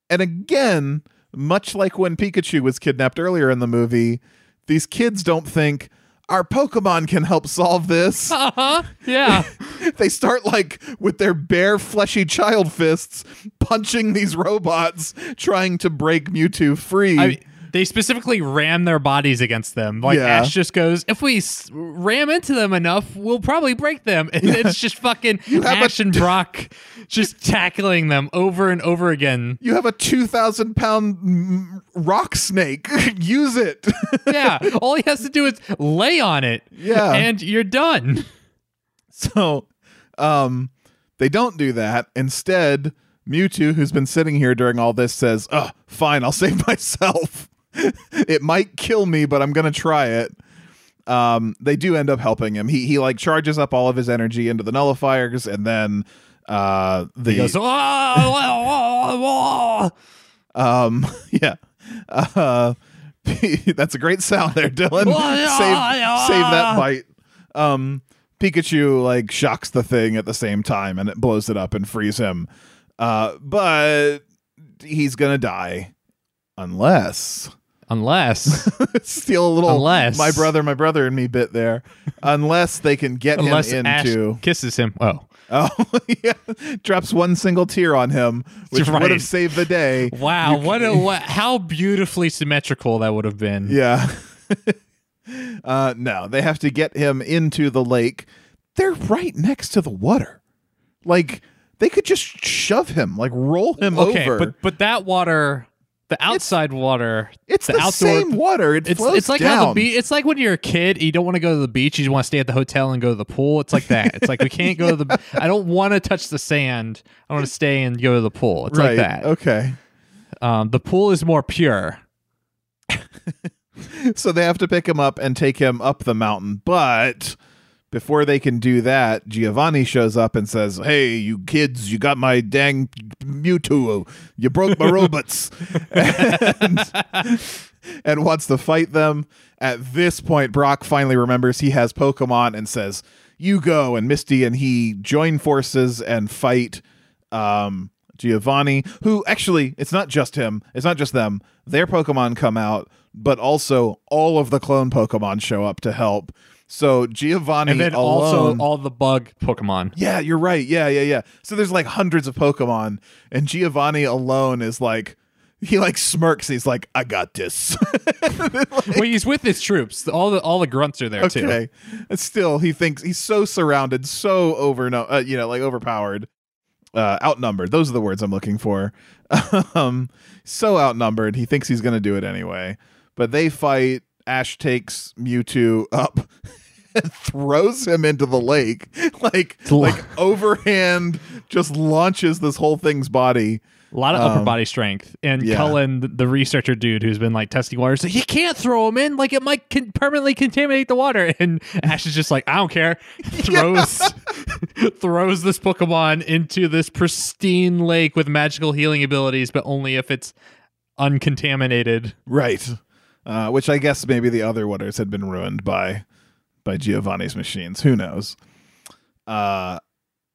and again, much like when Pikachu was kidnapped earlier in the movie, these kids don't think our Pokemon can help solve this. uh-huh. Yeah. they start like with their bare fleshy child fists punching these robots trying to break Mewtwo free. I mean, they specifically ram their bodies against them. Like Yeah. Ash just goes, if we s- ram into them enough, we'll probably break them. And it's just fucking have a- Ash and Brock just tackling them over and over again. you have a 2,000 pound mm, rock snake. Use it. Yeah, all he has to do is lay on it. Yeah. and you're done. So, um, they don't do that. Instead, Mewtwo, who's been sitting here during all this, says, "Oh, fine, I'll save myself. It might kill me, but I'm gonna try it." Um, they do end up helping him. He he like charges up all of his energy into the nullifiers, and then uh the He goes, "Oh, oh, oh, oh." um yeah uh that's a great sound there dylan save save that bite um pikachu like shocks the thing at the same time and it blows it up and frees him uh but he's gonna die unless unless steal a little Unless- my brother my brother and me bit there unless they can get unless him Ash into kisses him. Oh, oh yeah drops one single tear on him which would have saved the day wow! What a what, how beautifully symmetrical that would have been. Yeah. uh, no, they have to get him into the lake. They're right next to the water. Like they could just shove him, like roll him Okay, over. but but that water, the outside water, it's the, the outdoor. same water. It It's flows it's like down. how the beach. It's like when you're a kid, you don't want to go to the beach. You just want to stay at the hotel and go to the pool. It's like that. It's like we can't go to the. I don't want to touch the sand. I want to stay and go to the pool. It's right. like that. Okay. Um, the pool is more pure. So they have to pick him up and take him up the mountain, but before they can do that, Giovanni shows up and says, "Hey, you kids, you got my dang Mewtwo. You broke my robots." and, and wants to fight them. At this point, Brock finally remembers he has Pokemon and says, "You go." And Misty and he join forces and fight um, Giovanni, who actually, it's not just him, it's not just them. Their Pokemon come out, but also all of the clone Pokemon show up to help. So Giovanni And then alone, also all the bug Pokemon. yeah, you're right. Yeah, yeah, yeah. So there's like hundreds of Pokemon, and Giovanni alone is like, he like smirks. He's like, I got this. well, he's with his troops. All the all the grunts are there too. okay. And still, he thinks he's so surrounded, so over, uh, you know, like overpowered, uh, outnumbered. Those are the words I'm looking for. um, so outnumbered, he thinks he's going to do it anyway. But they fight. Ash takes Mewtwo up throws him into the lake, like like overhand, just launches this whole thing's body. A lot of upper Um, body strength. And yeah. Cullen, the- researcher dude who's been like testing water, said, You can't throw him in. Like it might con- permanently contaminate the water. And Ash is just like, I don't care. Throws throws this Pokemon into this pristine lake with magical healing abilities, but only if it's uncontaminated. Right. Uh, which I guess maybe the other waters had been ruined by by Giovanni's machines. Who knows? Uh,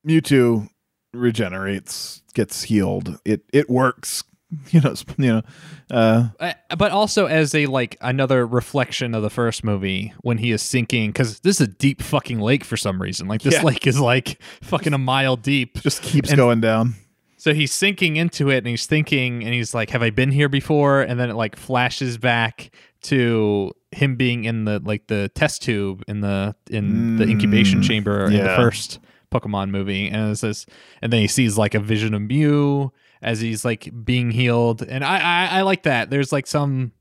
Mewtwo regenerates, gets healed. It it works you know, you know, uh, Uh, but also as a like another reflection of the first movie when he is sinking because this is a deep fucking lake for some reason. Like this Yeah. lake is like fucking a mile deep. just keeps And- going down. So he's sinking into it and he's thinking and he's like, Have I been here before? And then it like flashes back to him being in the like the test tube in the in the incubation Mm, chamber in the first Pokemon movie. And it says and then he sees like a vision of Mew as he's like being healed. And I I, I like that. There's like some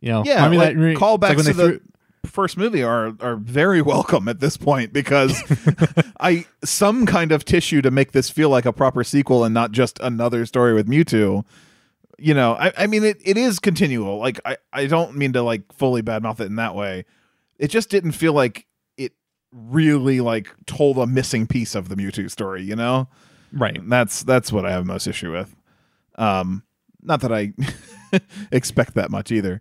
you know Yeah, I mean like, that callbacks like to the threw- first movie are are very welcome at this point because I some kind of tissue to make this feel like a proper sequel and not just another story with Mewtwo. You know, I, I mean it, it is continual. Like I, I don't mean to like fully badmouth it in that way. It just didn't feel like it really like told a missing piece of the Mewtwo story, you know? right. That's that's what I have most issue with. Um, not that I expect that much either.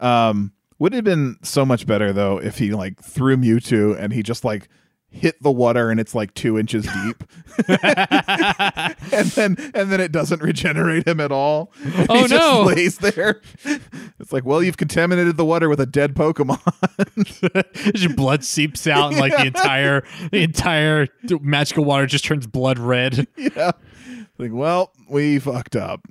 Um, would it have been so much better though if he like threw Mewtwo and he just like hit the water and it's like two inches deep, and then and then it doesn't regenerate him at all. Oh, he no. Just lays there. It's like, well, you've contaminated the water with a dead Pokemon. Your blood seeps out and like the entire the entire magical water just turns blood red. yeah. Like, well, we fucked up.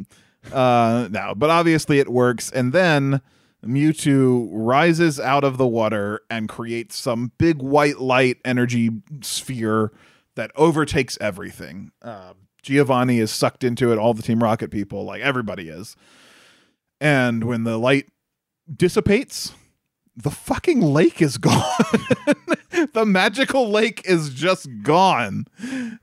Uh no, but obviously it works. And then Mewtwo rises out of the water and creates some big white light energy sphere that overtakes everything. Uh, Giovanni is sucked into it, all the Team Rocket people, like everybody is. And when the light dissipates, the fucking lake is gone. the magical lake is just gone.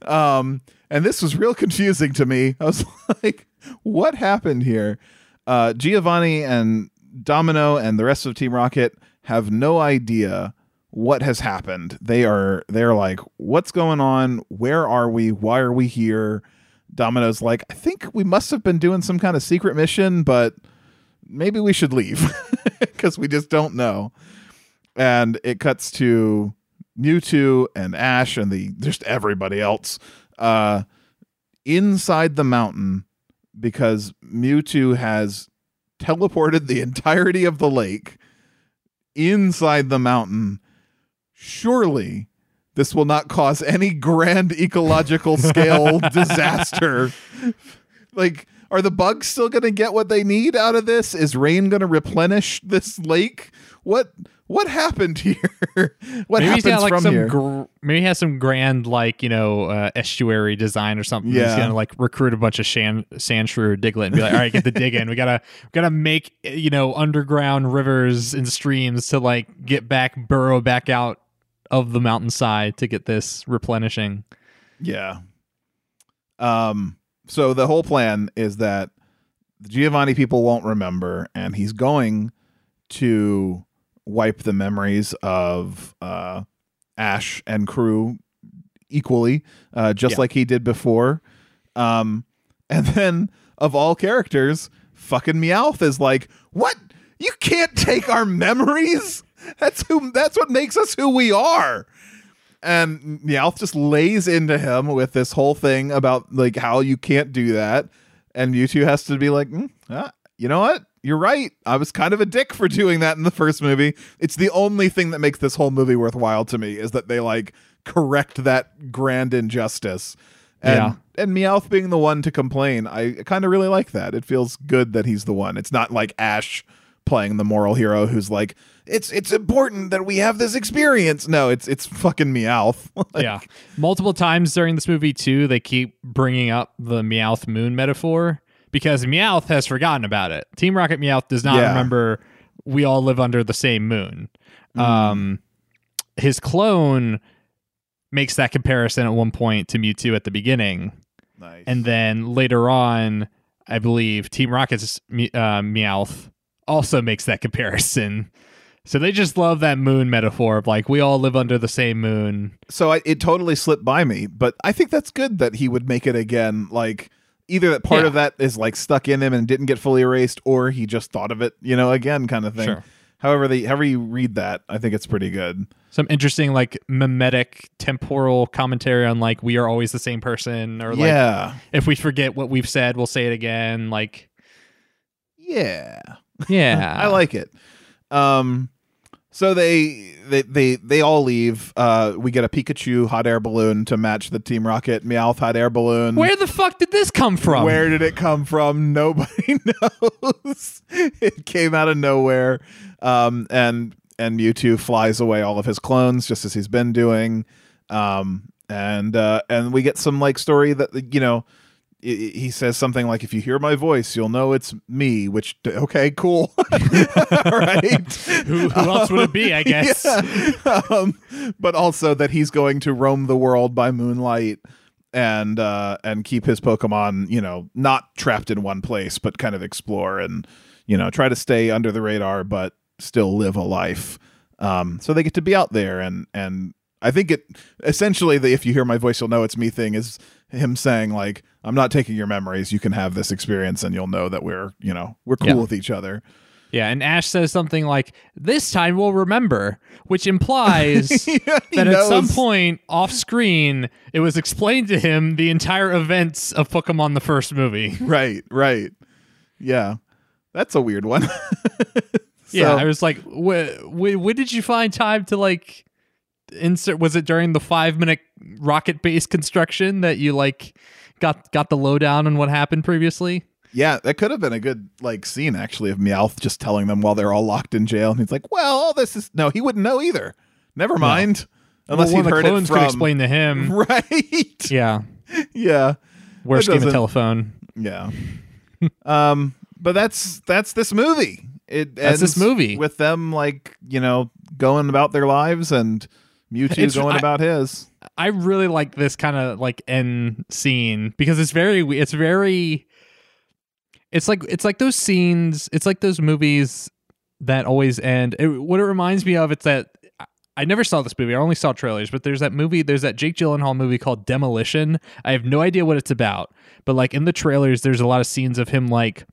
Um, and this was real confusing to me. I was like, what happened here? Uh, Giovanni and Domino and the rest of Team Rocket have no idea what has happened. They are they're like, what's going on? Where are we? Why are we here? Domino's like, I think we must have been doing some kind of secret mission, but maybe we should leave because we just don't know. And it cuts to Mewtwo and Ash and the just everybody else uh, inside the mountain because Mewtwo has teleported the entirety of the lake inside the mountain. Surely this will not cause any grand ecological scale disaster. Like, are the bugs still going to get what they need out of this? Is rain going to replenish this lake? What what happened here? what maybe happens he's got like from some here? gr- maybe he has some grand like you know uh, estuary design or something. Yeah. He's gonna like recruit a bunch of shan- Sandshrew or Diglett and be like, all right, get the dig in. We gotta we gotta make you know underground rivers and streams to like get back burrow back out of the mountainside to get this replenishing. Yeah. Um. So the whole plan is that the Giovanni people won't remember, and he's going to wipe the memories of uh, Ash and crew equally, uh, just Yeah. like he did before. Um, and then of all characters, fucking Meowth is like, "What? You can't take our memories? That's who. That's what makes us who we are." and Meowth just lays into him with this whole thing about like how you can't do that, and Mewtwo has to be like, "Mm, ah, you know what? You're right. I was kind of a dick for doing that in the first movie. It's the only thing that makes this whole movie worthwhile to me is that they like correct that grand injustice. And Yeah. and Meowth being the one to complain, I kind of really like that. It feels good that he's the one. It's not like Ash playing the moral hero who's like, it's it's important that we have this experience. No, it's it's fucking Meowth. Like, yeah, multiple times during this movie too, they keep bringing up the Meowth Moon metaphor because Meowth has forgotten about it. Team Rocket Meowth does not Yeah. remember we all live under the same moon. Um, his clone makes that comparison at one point to Mewtwo at the beginning, Nice. and then later on, I believe Team Rocket's uh, Meowth also makes that comparison. So they just love that moon metaphor of like we all live under the same moon. so I, it totally slipped by me, but I think that's good that he would make it again. Like either that part Yeah. of that is like stuck in him and didn't get fully erased, or he just thought of it, you know, again, kind of thing. Sure. However, they however you read that, I think it's pretty good. some interesting like mimetic temporal commentary on like we are always the same person or like yeah, if we forget what we've said we'll say it again like yeah, Yeah. I like it. Um, so they they they they all leave. Uh, we get a Pikachu hot air balloon to match the Team Rocket Meowth hot air balloon. Where the fuck did this come from? Where did it come from? Nobody knows. it came out of nowhere. Um, and and Mewtwo flies away all of his clones just as he's been doing. Um, and uh, and we get some like story that you know he says something like, "If you hear my voice, you'll know it's me." Which okay, cool, right? Who, who else would it be, I guess? Yeah. um, but also that he's going to roam the world by moonlight and uh, and keep his Pokemon, you know, not trapped in one place, but kind of explore and you know try to stay under the radar, but still live a life. Um, so they get to be out there, and and I think it essentially the if you hear my voice, you'll know it's me thing is him saying like I'm not taking your memories. You can have this experience, and you'll know that we're you know we're cool Yeah. with each other. Yeah, and Ash says something like, "This time we'll remember," which implies Yeah, that at some point off screen it was explained to him the entire events of Pokemon the first movie. Right, right. Yeah. That's a weird one. yeah, I was like, wh- wh- when did you find time to like insert? Was it during the five minute rocket base construction that you like got got the lowdown on what happened previously? yeah, that could have been a good like scene actually of Meowth just telling them while they're all locked in jail. And he's like, Well, all this is no, he wouldn't know either. Never mind. Unless well, he'd of the clones it from could explain to him. Right. yeah, yeah. worst game of telephone. Yeah. um, but that's that's this movie. It That's this movie. with them like you know going about their lives and Mewtwo It's- going I- about his. I really like this kind of like end scene because it's very it's very it's like it's like those scenes it's like those movies that always end it, what it reminds me of it's that I- I never saw this movie I only saw trailers but there's that movie there's that Jake Gyllenhaal movie called Demolition I have no idea what it's about but like in the trailers there's a lot of scenes of him like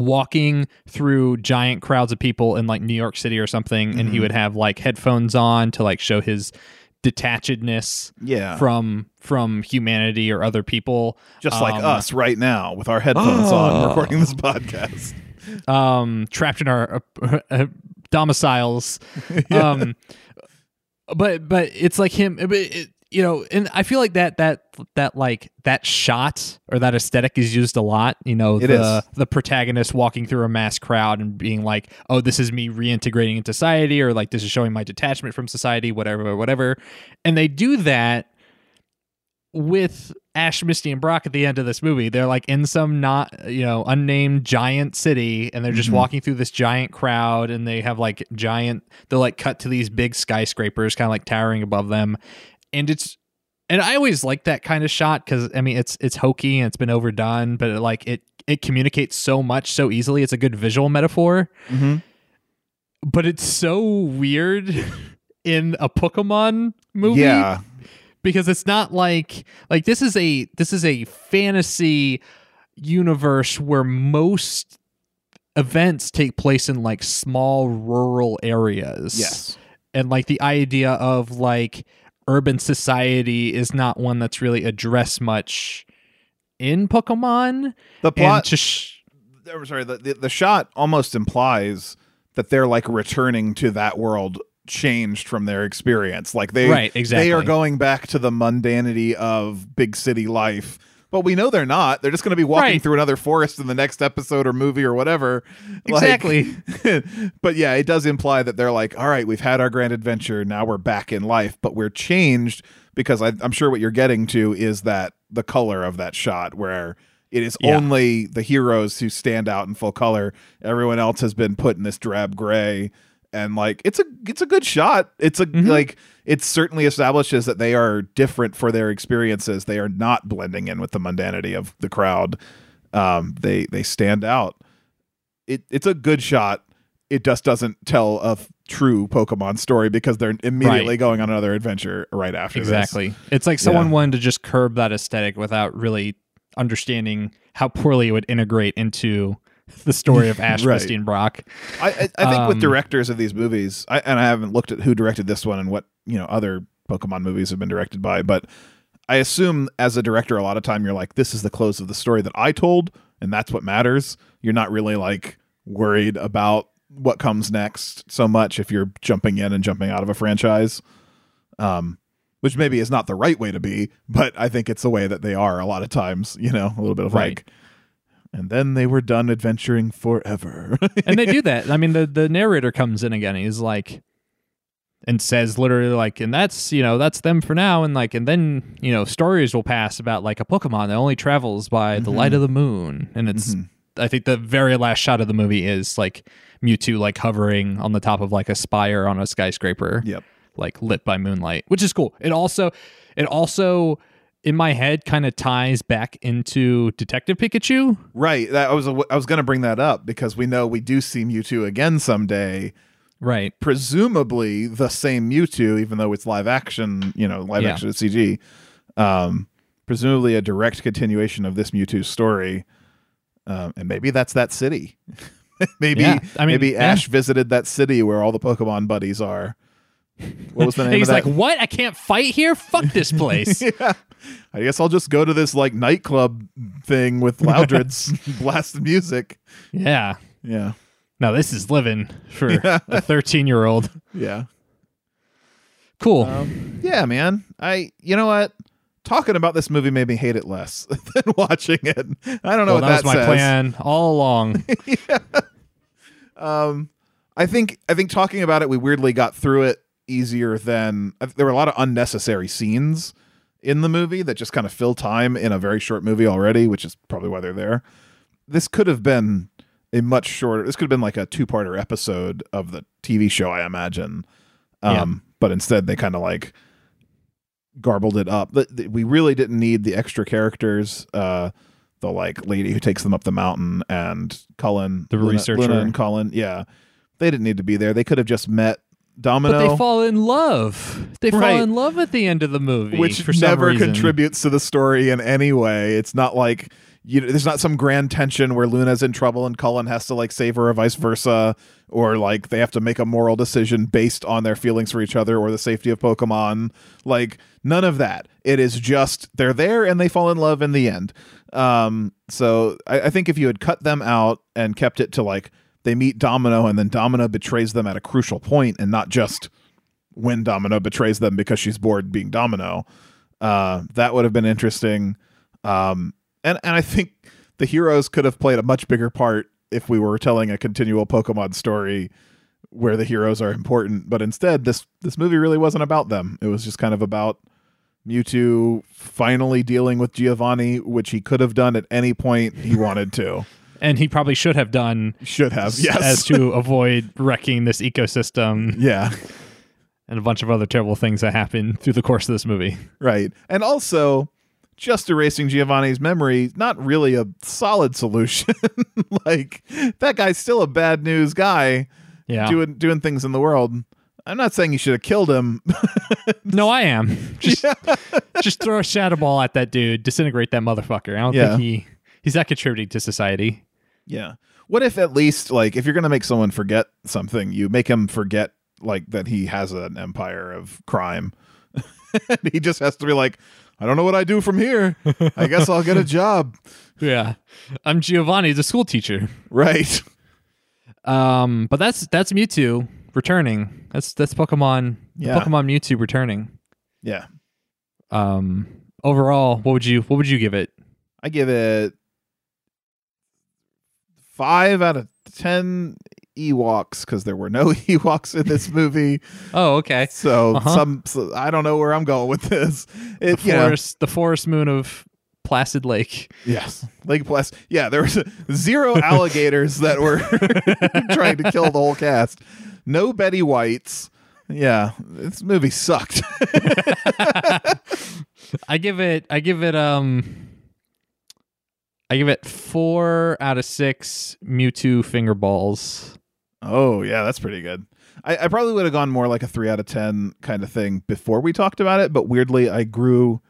walking through giant crowds of people in like New York City or something and he Mhm. would have like headphones on to like show his detachedness Yeah. from from humanity or other people just like um, us right now with our headphones on Oh. recording this podcast. um trapped in our uh, uh, domiciles um but but it's like him but it, you know and i feel like that that that like that shot or that aesthetic is used a lot you know It the is. the protagonist walking through a mass crowd and being like oh this is me reintegrating into society or like this is showing my detachment from society whatever whatever and they do that with Ash, Misty, and Brock at the end of this movie. They're like in some not, you know, unnamed giant city and they're just Mhm. walking through this giant crowd and they have like giant, they're like cut to these big skyscrapers kind of like towering above them. And it's, and I always like that kind of shot because I mean, it's, it's hokey and it's been overdone, but it, like it, it communicates so much so easily. It's a good visual metaphor, Mm-hmm. but it's so weird in a Pokemon movie Yeah. because it's not like like this is a this is a fantasy universe where most events take place in like small rural areas Yes. and like the idea of like urban society is not one that's really addressed much in pokemon The plot. sh- I'm sorry. The, the the shot almost implies that they're like returning to that world changed from their experience. Like they Right, exactly. they are going back to the mundanity of big city life. But we know they're not. They're just going to be walking Right. through another forest in the next episode or movie or whatever. Like- Exactly. but yeah, it does imply that they're like, all right, we've had our grand adventure. Now we're back in life, but we're changed because I, I'm sure what you're getting to is that the color of that shot where it is Yeah. only the heroes who stand out in full color. Everyone else has been put in this drab gray. And like it's a it's a good shot. It's a Mhm. like it certainly establishes that they are different for their experiences. They are not blending in with the mundanity of the crowd. Um, they they stand out. It it's a good shot. It just doesn't tell a f- true Pokemon story because they're immediately Right. going on another adventure right after this. exactly it's like someone Yeah. wanted to just curb that aesthetic without really understanding how poorly it would integrate into the story of Ash, Right. Misty, and Brock. I, I, I think with Um, directors of these movies, I, and I haven't looked at who directed this one and what you know other Pokemon movies have been directed by, but I assume as a director, a lot of time you're like, this is the close of the story that I told, and that's what matters. You're not really like worried about what comes next so much if you're jumping in and jumping out of a franchise. Um, which maybe is not the right way to be, but I think it's the way that they are a lot of times, you know, a little bit of Right. like and then they were done adventuring forever. and they do that. I mean, the the narrator comes in again. He's like, and says literally like, and that's you know that's them for now, and like, and then you know stories will pass about like a Pokemon that only travels by the light of mm-hmm. the moon, and it's. Mm-hmm. I think the very last shot of the movie is like Mewtwo like hovering on the top of like a spire on a skyscraper, yep. like lit by moonlight, which is cool. It also, it also in my head kind of ties back into Detective Pikachu. Right. That I was I was going to bring that up because we know we do see Mewtwo again someday. Right. Presumably the same Mewtwo, even though it's live action. You know, live Yeah. action CG. Um, presumably a direct continuation of this Mewtwo story. Um, and maybe that's that city. maybe Yeah, I mean, maybe yeah. Ash visited that city where all the Pokemon buddies are. What was the name And he's like, "What? I can't fight here. Fuck this place." yeah. I guess I'll just go to this like nightclub thing with Loudred's blasted music. yeah. Yeah. Now this is living for Yeah. a 13 year old. Yeah. Cool. Um, yeah, man. I you know what? Talking about this movie made me hate it less than watching it. I don't know well, what that was my says. plan all along. yeah. Um, I think I think talking about it, we weirdly got through it easier than I- there were a lot of unnecessary scenes in the movie that just kind of fill time in a very short movie already, which is probably why they're there. This could have been a much shorter. This could have been like a two-parter episode of the TV show, I imagine. Um, but instead they kind of like garbled it up. We really didn't need the extra characters. Uh, the like lady who takes them up the mountain and Cullen, The Luna, researcher. Luna and Cullen. Yeah, they didn't need to be there. They could have just met Domino, But they fall in love. They fall in love at the end of the movie, which for some never contributes to the story in any way. It's not like you. know, There's not some grand tension where Luna's in trouble and Cullen has to like save her, or vice versa, or like they have to make a moral decision based on their feelings for each other or the safety of Pokemon. Like none of that. It is just they're there and they fall in love in the end. Um, so I, I think if you had cut them out and kept it to like they meet Domino and then Domino betrays them at a crucial point and not just when Domino betrays them because she's bored being Domino. Uh, that would have been interesting. Um, and and I think the heroes could have played a much bigger part if we were telling a continual Pokemon story where the heroes are important. But instead, this this movie really wasn't about them. It was just kind of about Mewtwo finally dealing with Giovanni, which he could have done at any point he wanted to. And he probably should have done Should have, yes. as to avoid wrecking this ecosystem yeah. and a bunch of other terrible things that happen through the course of this movie. Right. And also, just erasing Giovanni's memory, not really a solid solution. like, that guy's still a bad news guy Yeah. doing doing things in the world. I'm not saying you should have killed him. No, I am. Just just throw a shadow ball at that dude, disintegrate that motherfucker. I don't Yeah. think he he's not contributing to society. Yeah. What if at least like if you're going to make someone forget something, you make him forget like that he has an empire of crime. he just has to be like, I don't know what I do from here. I guess I'll get a job. Yeah. I'm Giovanni, the school teacher. Right. Um, but that's that's Mewtwo returning. That's that's Pokemon Yeah. Pokemon Mewtwo returning. Yeah. Um overall, what would you what would you give it? I give it five out of ten Ewoks because there were no Ewoks in this movie. Oh, okay. So Uh-huh. some, so I don't know where I'm going with this. The It, you know, forest the forest moon of Placid Lake. yes, Lake Plus. Yeah, there was zero alligators that were trying to kill the whole cast. No Betty Whites. Yeah, this movie sucked. I give it I give it um I give it four out of six Mewtwo finger balls. Oh yeah, that's pretty good. I, I probably would have gone more like a three out of ten kind of thing before we talked about it, but weirdly, I grew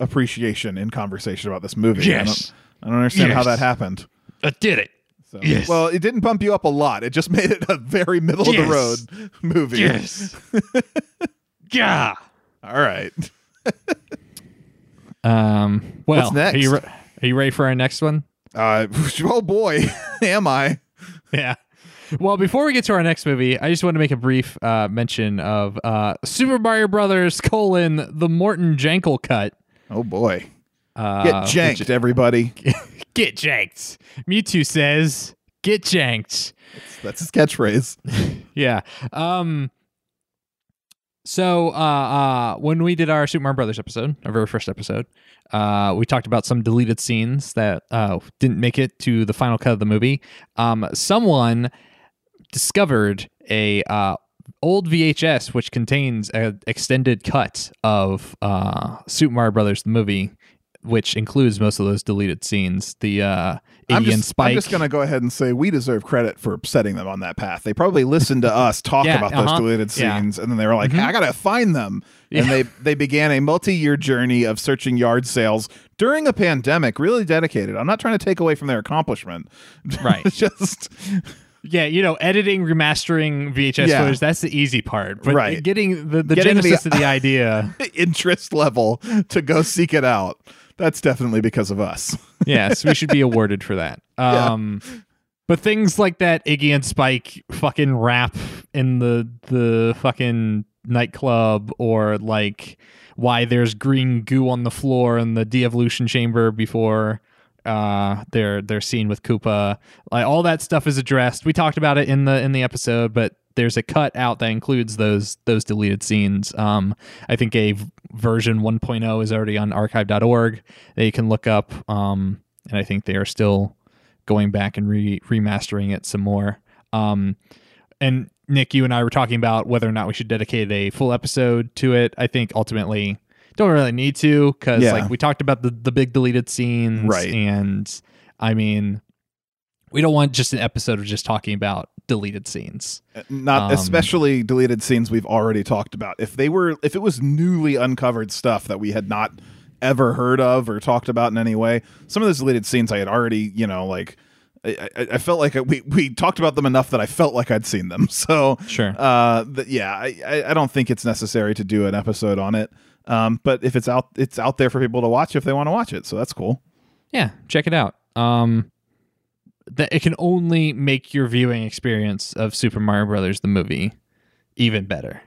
appreciation in conversation about this movie. I don't, I don't understand how that happened. I did it. So, Yes. Well, it didn't bump you up a lot. It just made it a very middle of the road movie. Yes. yeah. All right. Um well What's next? Are you, re- are you ready for our next one? Uh, oh boy, am I? Yeah. Well, before we get to our next movie, I just want to make a brief uh, mention of uh, Super Mario Brothers: colon the Morton Jankel cut. Oh boy, Uh, get janked, which- everybody. get janked. Mewtwo says, "Get janked." That's his catchphrase. Yeah. Um. So, uh, uh, when we did our Super Mario Brothers episode, our very first episode, uh, we talked about some deleted scenes that uh, didn't make it to the final cut of the movie. Um, someone discovered a uh, old VHS which contains an extended cut of uh, Super Mario Brothers the movie, which includes most of those deleted scenes. The uh, I'm Iggy and just, Spike. I'm just gonna go ahead and say we deserve credit for setting them on that path. They probably listened to us talk Yeah, about uh-huh. those deleted Yeah. scenes, and then they were like, Mhm. "I gotta find them." And they they began a multi-year journey of searching yard sales during a pandemic. Really dedicated. I'm not trying to take away from their accomplishment. Right. It's just Yeah, you know, editing, remastering VHS Yeah. footage, that's the easy part. But Right. getting the, the Getting the- genesis of the idea. interest level to go seek it out. That's definitely because of us. yes, we should be awarded for that. Yeah. Um but things like that Iggy and Spike fucking rap in the the fucking nightclub or like why there's green goo on the floor in the de-evolution chamber before uh their their scene with Koopa. Like all that stuff is addressed. We talked about it in the in the episode, but there's a cut out that includes those those deleted scenes. Um I think a v- version 1.0 is already on archive.org that you can look up um and I think they are still going back and re- remastering it some more. Um, and Nick, you and I were talking about whether or not we should dedicate a full episode to it. I think ultimately don't really need to because Yeah. like we talked about the the big deleted scenes, Right. And I mean, we don't want just an episode of just talking about deleted scenes. Not Um, especially deleted scenes we've already talked about. If they were if it was newly uncovered stuff that we had not ever heard of or talked about in any way, some of those deleted scenes I had already, you know, like I, I, I felt like we, we talked about them enough that I felt like I'd seen them. So Sure. uh, th- yeah, I, I- I don't think it's necessary to do an episode on it. Um, but if it's out, it's out there for people to watch if they want to watch it. So that's cool. yeah, check it out. Um, that it can only make your viewing experience of Super Mario Brothers the movie even better.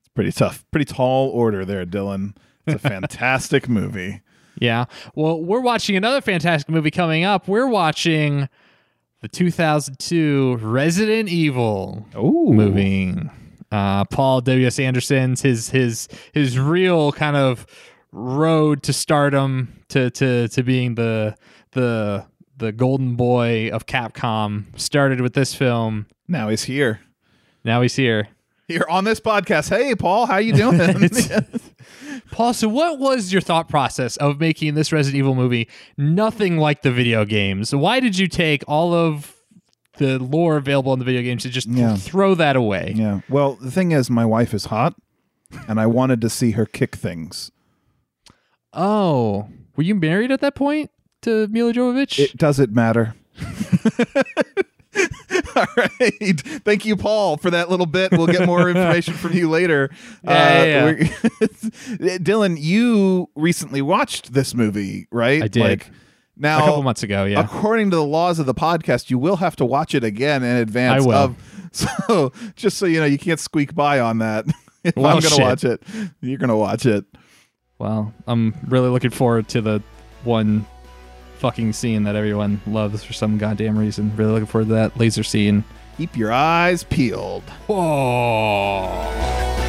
It's pretty tough, pretty tall order there, Dylan. It's a fantastic movie. Yeah. Well, we're watching another fantastic movie coming up. We're watching the 2002 Resident Evil Oh, movie. Uh, Paul W. S. Anderson's his his his real kind of road to stardom to to to being the the the golden boy of Capcom started with this film. Now he's here. Now he's here. Here on this podcast. Hey, Paul, how you doing? Paul, so what was your thought process of making this Resident Evil movie nothing like the video games? Why did you take all of the lore available in the video games to just Yeah. throw that away? yeah. Well, the thing is, my wife is hot, and I wanted to see her kick things. Oh, were you married at that point to Milla Jovovich? It doesn't matter. All right. Thank you, Paul, for that little bit. We'll get more information from you later. Uh, Yeah, yeah, Dylan, you recently watched this movie, right? I did. Like, now, a couple months ago, yeah. according to the laws of the podcast, you will have to watch it again in advance I will. of. So, just so you know, you can't squeak by on that. if Well, I'm going to watch it, you're going to watch it. Well, I'm really looking forward to the one fucking scene that everyone loves for some goddamn reason. Really looking forward to that laser scene. Keep your eyes peeled. Whoa.